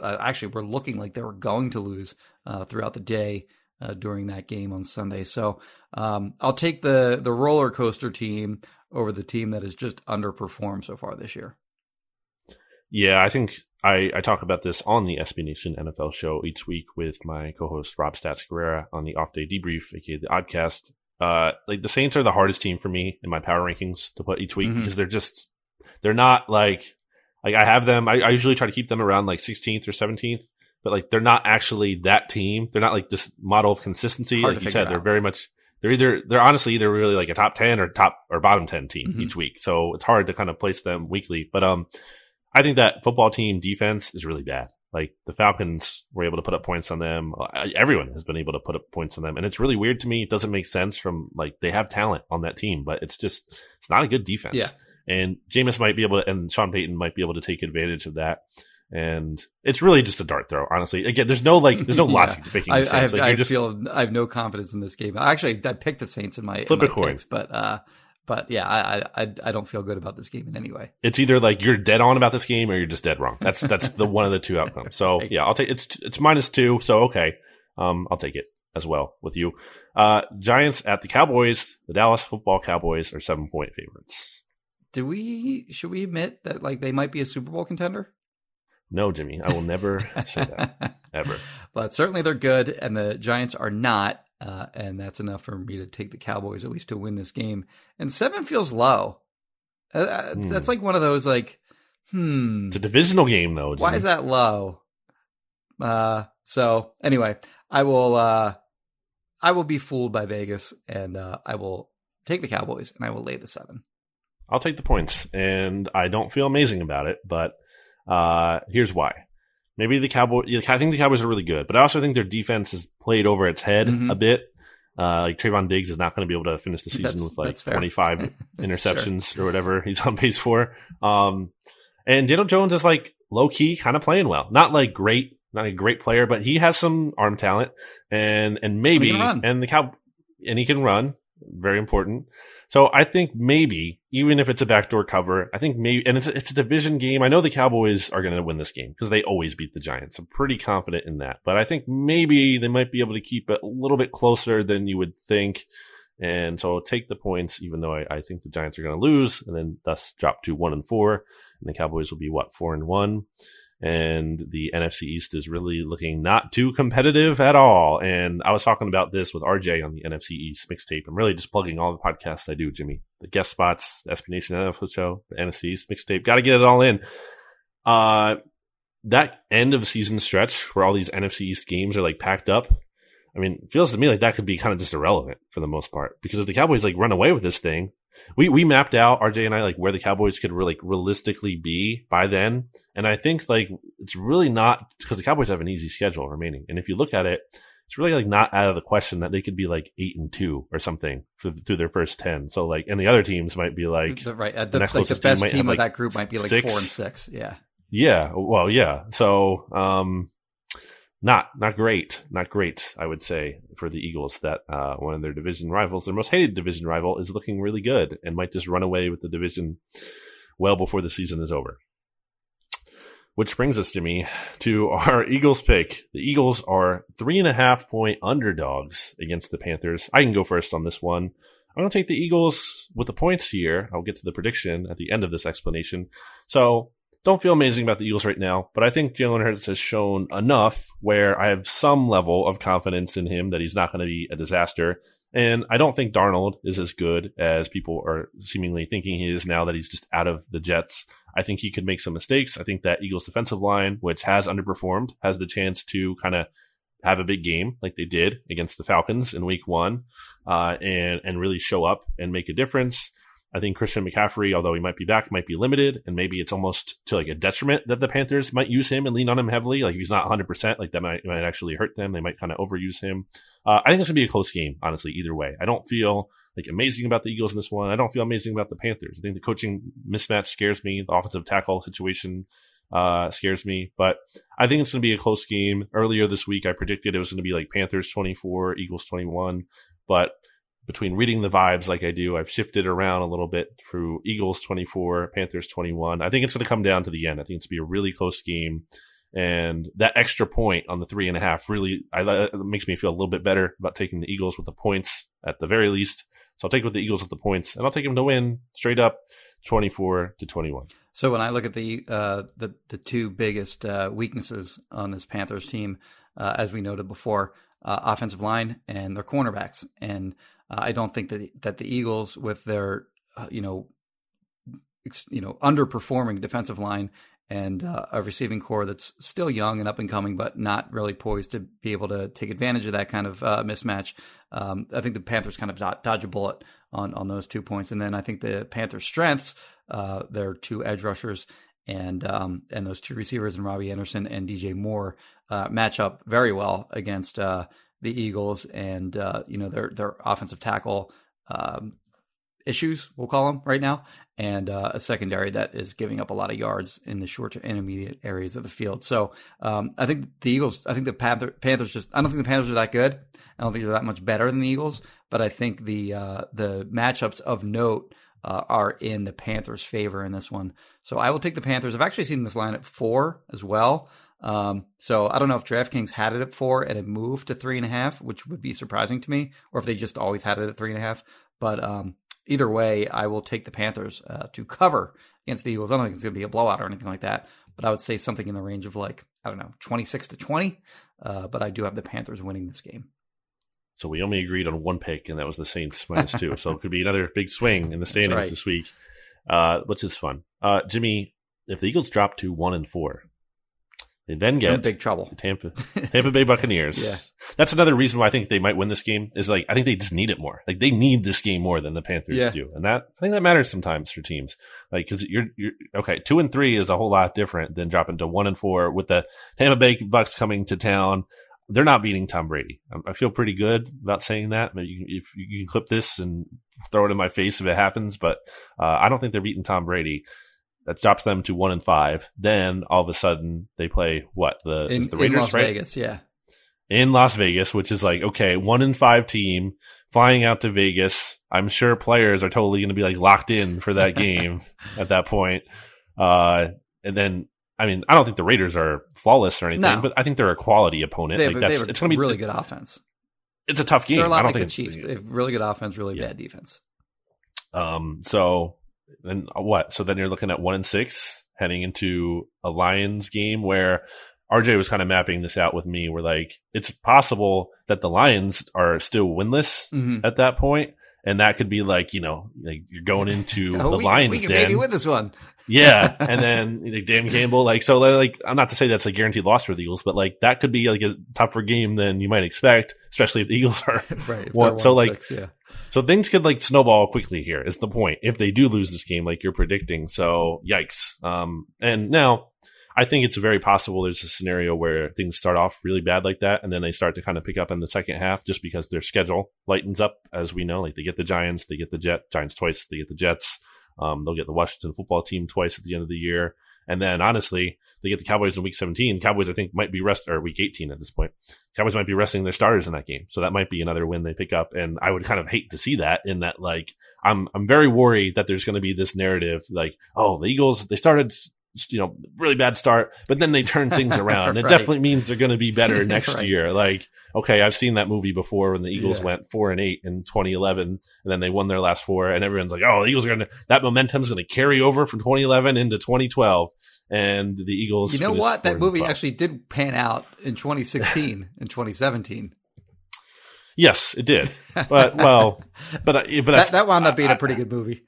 uh, actually were looking like they were going to lose uh, throughout the day uh, during that game on Sunday. So um, I'll take the the roller coaster team over the team that has just underperformed so far this year. Yeah, I think I, I talk about this on the SB Nation NFL show each week with my co-host Rob Stats Guerrera on the Off Day Debrief, aka the Oddcast. Uh, like the Saints are the hardest team for me in my power rankings to put each week Mhm. because they're just they're not like like I have them. I, I usually try to keep them around like 16th or 17th, but like they're not actually that team. They're not like this model of consistency. Hard like you said, they're very much they're either they're honestly either really like a top ten or top or bottom ten team Mhm. each week. So it's hard to kind of place them weekly. But um, I think that football team defense is really bad. Like the Falcons were able to put up points on them. Uh, Everyone has been able to put up points on them, and it's really weird to me. It doesn't make sense from like they have talent on that team, but it's just it's not a good defense. Yeah. And Jameis might be able to, and Sean Payton might be able to take advantage of that. And it's really just a dart throw, honestly. Again, there's no like, there's no Yeah. logic to picking I, the I, Saints. have, like, I just feel I have no confidence in this game. Actually, I picked the Saints in my, in Flip my a coin. picks, but uh, but yeah, I, I I don't feel good about this game in any way. it's either like you're dead on about this game or you're just dead wrong. That's that's the one of the two outcomes. So yeah, I'll take it's it's minus two. So okay, um, I'll take it as well with you. Uh, Giants at the Cowboys. The Dallas Football Cowboys are seven point favorites. Do we should we admit that like they might be a Super Bowl contender? No, Jimmy, I will never say that ever. but certainly they're good, and the Giants are not, uh, and that's enough for me to take the Cowboys at least to win this game. And seven feels low. Uh, uh, Hmm. That's like one of those like, hmm, It's a divisional game though. Why is that low? Uh, so anyway, I will, uh, I will be fooled by Vegas, and uh, I will take the Cowboys, and I will lay the seven. I'll take the points, and I don't feel amazing about it, but uh, here's why. Maybe the Cowboys. I think the Cowboys are really good, but I also think their defense has played over its head Mhm. a bit. Uh, like Trevon Diggs is not going to be able to finish the season That's- with like 25 interceptions or whatever he's on pace for. Um, and Daniel Jones is like low key, kind of playing well. Not like great, not a great player, but he has some arm talent, and and maybe and the cow and he can run. Very important. So I think maybe, even if it's a backdoor cover, I think maybe, and it's a, it's a division game. I know the Cowboys are going to win this game because they always beat the Giants. I'm pretty confident in that. But I think maybe they might be able to keep it a little bit closer than you would think. And so I'll take the points, even though I, I think the Giants are going to lose and then thus drop to one and four. And the Cowboys will be what, four and one. And the NFC East is really looking not too competitive at all. And I was talking about this with RJ on the NFC East mixtape. I'm really just plugging all the podcasts I do, Jimmy. The guest spots, the SB Nation NFL show, the NFC East mixtape. Got to get it all in. Uh, that end of season stretch where all these NFC East games are like packed up. I mean, feels to me like that could be kind of just irrelevant for the most part because if the Cowboys like run away with this thing, we we mapped out RJ and I like where the Cowboys could really like, realistically be by then, and I think like it's really not because the Cowboys have an easy schedule remaining, and if you look at it, it's really like not out of the question that they could be like eight and two or something for, through their first ten. So like, and the other teams might be like the, right, uh, the the, next like the closest team best might team, have, of like, that group might be like six. four and six. Yeah. Yeah, well, yeah. So, um, not not great, not great. I would say for the Eagles that uh, one of their division rivals, their most hated division rival, is looking really good and might just run away with the division well before the season is over. Which brings us, Jimmy, to our Eagles pick. The Eagles are three and a half point underdogs against the Panthers. I can go first on this one. I'm going to take the Eagles with the points here. I'll get to the prediction at the end of this explanation. So don't feel amazing about the Eagles right now, but I think Jalen Hurts has shown enough where I have some level of confidence in him that he's not going to be a disaster. And I don't think Darnold is as good as people are seemingly thinking he is now that he's just out of the Jets. I think he could make some mistakes. I think that Eagles defensive line, which has underperformed, has the chance to kind of have a big game like they did against the Falcons in week one, uh, and, and really show up and make a difference. I think Christian McCaffrey, although he might be back, might be limited, and maybe it's almost to like a detriment that the Panthers might use him and lean on him heavily. Like he's not 100, percent like that might might actually hurt them. They might kind of overuse him. Uh, I think it's gonna be a close game, honestly. Either way, I don't feel like amazing about the Eagles in this one. I don't feel amazing about the Panthers. I think the coaching mismatch scares me. The offensive tackle situation uh, scares me, but I think it's gonna be a close game. Earlier this week, I predicted it was gonna be like Panthers 24, Eagles 21, but between reading the vibes like I do, I've shifted around a little bit through Eagles 24, Panthers 21. I think it's going to come down to the end. I think it's going to be a really close game. And that extra point on the three and a half really I, makes me feel a little bit better about taking the Eagles with the points at the very least. So I'll take with the Eagles with the points, and I'll take them to win straight up, twenty four to twenty one. So when I look at the uh, the the two biggest uh, weaknesses on this Panthers team, uh, as we noted before, uh, offensive line and their cornerbacks, and uh, I don't think that that the Eagles, with their uh, you know ex- you know underperforming defensive line and uh, a receiving corps that's still young and up and coming, but not really poised to be able to take advantage of that kind of uh, mismatch. Um, I think the Panthers kind of dodge a bullet on on those two points, and then I think the Panthers' strengths, uh, their two edge rushers and um, and those two receivers, and Robbie Anderson and DJ Moore, uh, match up very well against uh, the Eagles, and uh, you know their their offensive tackle. Um, issues, we'll call them right now, and uh, a secondary that is giving up a lot of yards in the short to intermediate areas of the field. So um, I think the Eagles, I think the Panther, Panthers just, I don't think the Panthers are that good. I don't think they're that much better than the Eagles, but I think the uh, the matchups of note uh, are in the Panthers' favor in this one. So I will take the Panthers. I've actually seen this line at four as well. Um, so I don't know if DraftKings had it at four and it moved to three and a half, which would be surprising to me, or if they just always had it at three and a half. But um, either way, I will take the Panthers uh, to cover against the Eagles. I don't think it's going to be a blowout or anything like that, but I would say something in the range of like I don't know, twenty six to twenty. Uh, but I do have the Panthers winning this game. So we only agreed on one pick, and that was the Saints minus two. so it could be another big swing in the standings right. this week, uh, which is fun. Uh, Jimmy, if the Eagles drop to one and four, they then get big trouble. The Tampa Tampa Bay Buccaneers. yeah. That's another reason why I think they might win this game. Is like I think they just need it more. Like they need this game more than the Panthers yeah. do, and that I think that matters sometimes for teams. Like because you're you're okay. Two and three is a whole lot different than dropping to one and four with the Tampa Bay Bucs coming to town. They're not beating Tom Brady. I feel pretty good about saying that. Maybe you, if you can clip this and throw it in my face if it happens, but uh, I don't think they're beating Tom Brady that drops them to one and five. Then all of a sudden they play what the in, the Raiders, in Las right? Vegas, yeah, in Las Vegas, which is like okay, one and five team flying out to Vegas. I'm sure players are totally going to be like locked in for that game at that point. Uh, and then I mean, I don't think the Raiders are flawless or anything, no. but I think they're a quality opponent. They have, like that's it's going to be really good offense. It's a tough game. They're a lot I don't like think the Chiefs. They have really good offense, really Yeah. bad defense. Um, so then what? So then you're looking at one and six heading into a Lions game where RJ was kind of mapping this out with me. Where like it's possible that the Lions are still winless Mhm. at that point, and that could be like you know like you're going into Oh, the we, Lions we can den. maybe win this one. Yeah, and then like, Dan Campbell, like so, like I'm not to say that's a guaranteed loss for the Eagles, but like that could be like a tougher game than you might expect, especially if the Eagles are right. One- so, like, six, yeah. So things could like snowball quickly here is the point. If they do lose this game, like you're predicting, so yikes. Um, and now I think it's very possible there's a scenario where things start off really bad like that, and then they start to kind of pick up in the second half just because their schedule lightens up, as we know. Like they get the Giants, they get the Jet Giants twice, they get the Jets. Um, they'll get the Washington football team twice at the end of the year. And then honestly, they get the Cowboys in week 17. Cowboys, I think, might be rest or week 18 at this point. Cowboys might be resting their starters in that game. So that might be another win they pick up. And I would kind of hate to see that in that, like, I'm, I'm very worried that there's going to be this narrative like, oh, the Eagles, they started, you know, really bad start, but then they turn things around. It definitely means they're going to be better next Right. year. Like, okay, I've seen that movie before when the Eagles Yeah. went four and eight in 2011 and then they won their last four and everyone's like, oh, the Eagles are going to, that momentum's going to carry over from 2011 into 2012. And the Eagles, You know what? That movie 12. actually did pan out in 2016 and 2017. yes, it did. But, well, but, I- but That, that wound up being a a pretty good movie.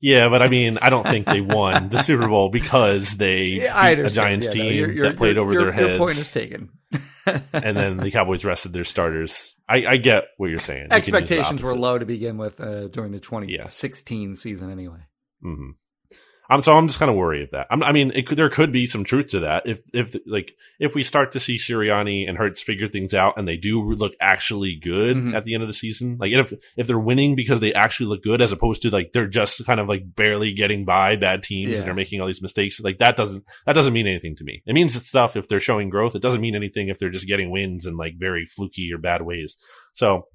Yeah, but I mean, I don't think they won the Super Bowl because they Yeah, beat a. Giants Yeah, no, team your- your- that played over their heads. Your point is taken. and then the Cowboys rested their starters. I, I get what you're saying. You can use the Expectations were low to begin with uh, during the 2016 season, anyway. hmm I'm so I'm just kind of worried of that. I'm, I mean, it could, there could be some truth to that if if like if we start to see Sirianni and Hurts figure things out and they do look actually good Mhm. at the end of the season, like if if they're winning because they actually look good as opposed to like they're just kind of like barely getting by bad teams Yeah. and are making all these mistakes, like that doesn't that doesn't mean anything to me. It means stuff if they're showing growth. It doesn't mean anything if they're just getting wins in like very fluky or bad ways. So.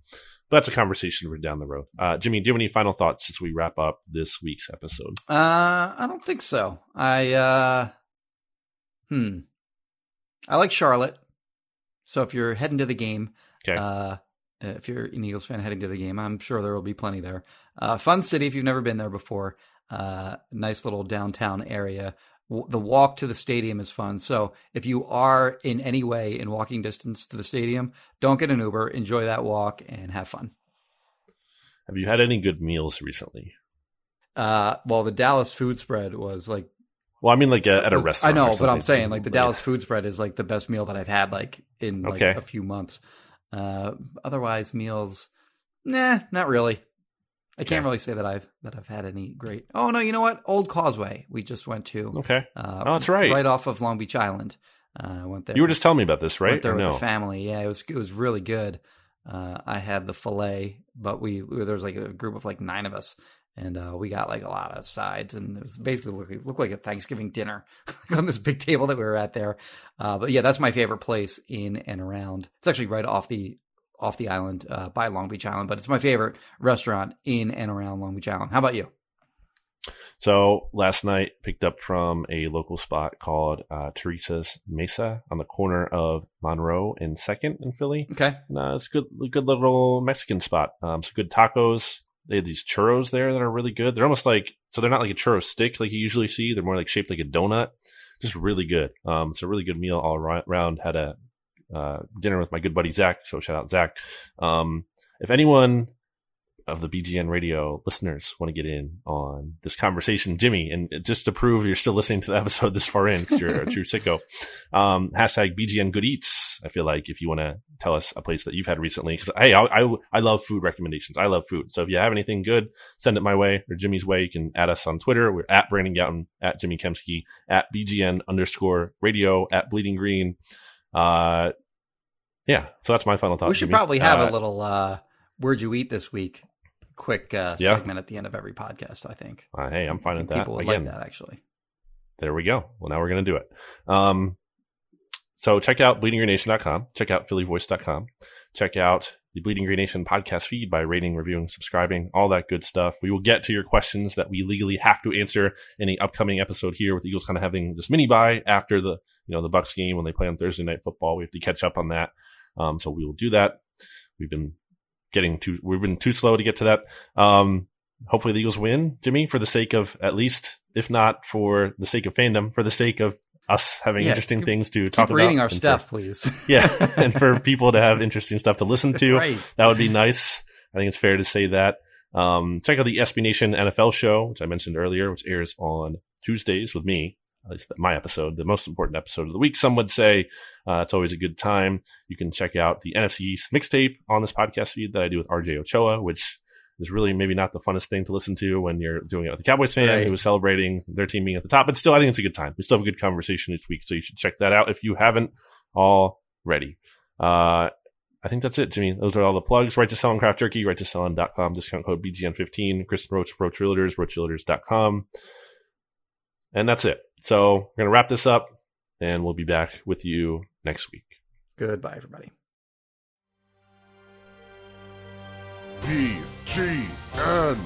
That's a conversation for down the road. Uh, Jimmy, do you have any final thoughts as we wrap up this week's episode? Uh, I don't think so. I uh, hmm. I like Charlotte. So if you're heading to the game, Okay. uh, if you're an Eagles fan heading to the game, I'm sure there will be plenty there. Uh, fun city if you've never been there before. Uh, nice little downtown area. W- The walk to the stadium is fun. So if you are in any way in walking distance to the stadium, don't get an Uber. Enjoy that walk and have fun. Have you had any good meals recently? Uh, well, the Dallas food spread was like Well, I mean, like a, at a was- restaurant. I know, but I'm saying like the Dallas food spread is like the best meal that I've had like in like Okay. a few months. Uh, otherwise, meals, nah, not really. I Okay. can't really say that I've that I've had any great. Oh no, you know what? Old Causeway. We just went to. Okay. Uh, Oh, that's right. Right off of Long Beach Island. Uh, I went there. You were just telling me about this, right? Went there Or with no? the family. Yeah, it was it was really good. Uh, I had the fillet, but we there was like a group of like nine of us, and uh, we got like a lot of sides, and it was basically looked, looked like a Thanksgiving dinner on this big table that we were at there. Uh, but yeah, that's my favorite place in and around. It's actually right off the off the island uh, by Long Beach Island, but it's my favorite restaurant in and around Long Beach Island. How about you? So last night picked up from a local spot called uh, Teresa's Mesa on the corner of Monroe and Second in Philly. Okay, And, uh, it's a good, good little Mexican spot. Um, some good tacos. They have these churros there that are really good. They're almost like so they're not like a churro stick like you usually see. They're more like shaped like a donut. Just really good. Um, it's a really good meal all around. Had a uh, dinner with my good buddy Zach. So shout out Zach. Um, if anyone of the BGN radio listeners want to get in on this conversation, Jimmy, and just to prove you're still listening to the episode this far in because you're a true sicko, um, hashtag BGN Good Eats. I feel like if you want to tell us a place that you've had recently, because hey, I, I I love food recommendations. I love food. So if you have anything good, send it my way or Jimmy's way. You can add us on Twitter. We're at Brandon Gowton, at Jimmy Kempski, at BGN underscore radio, at Bleeding Green. Uh, yeah. So that's my final thought. we should probably have Uh, a little uh, "Where'd you eat this week?" quick uh, Yeah. segment at the end of every podcast. I think. Uh, hey, I'm fine with that. people would Again, like that actually. there we go. Well, now we're going to do it. Um, so check out bleedinggreennation.com. Check out phillyvoice.com. Check out the Bleeding Green Nation podcast feed by rating, reviewing, subscribing, all that good stuff. We will get to your questions that we legally have to answer in the upcoming episode here with the Eagles kind of having this mini bye after the, you know, the Bucs game when they play on Thursday night football. We have to catch up on that. Um, so we will do that. We've been getting too, we've been too slow to get to that. Um, hopefully the Eagles win, Jimmy, for the sake of at least, if not for the sake of fandom, for the sake of us having Yeah, interesting keep- things to talk reading about. our and for- stuff, please. yeah, and for people to have interesting stuff to listen to, right. that would be nice. I think it's fair to say that. Um, check out the SB Nation NFL show, which I mentioned earlier, which airs on Tuesdays with me. At least my episode, the most important episode of the week, some would say. Uh, it's always a good time. You can check out the NFC East mixtape on this podcast feed that I do with RJ Ochoa, which is really maybe not the funnest thing to listen to when you're doing it with a Cowboys fan Right. who is celebrating their team being at the top. But still, I think it's a good time. We still have a good conversation each week, so you should check that out if you haven't already. Uh, I think that's it, Jimmy. Those are all the plugs. Right to sell on craft jerky, right to sell on.com, discount code BGN15, Kristen Roach, Roach Realtors, RoachRealtors.com. And that's it. So we're going to wrap this up and we'll be back with you next week. Goodbye, everybody. BGN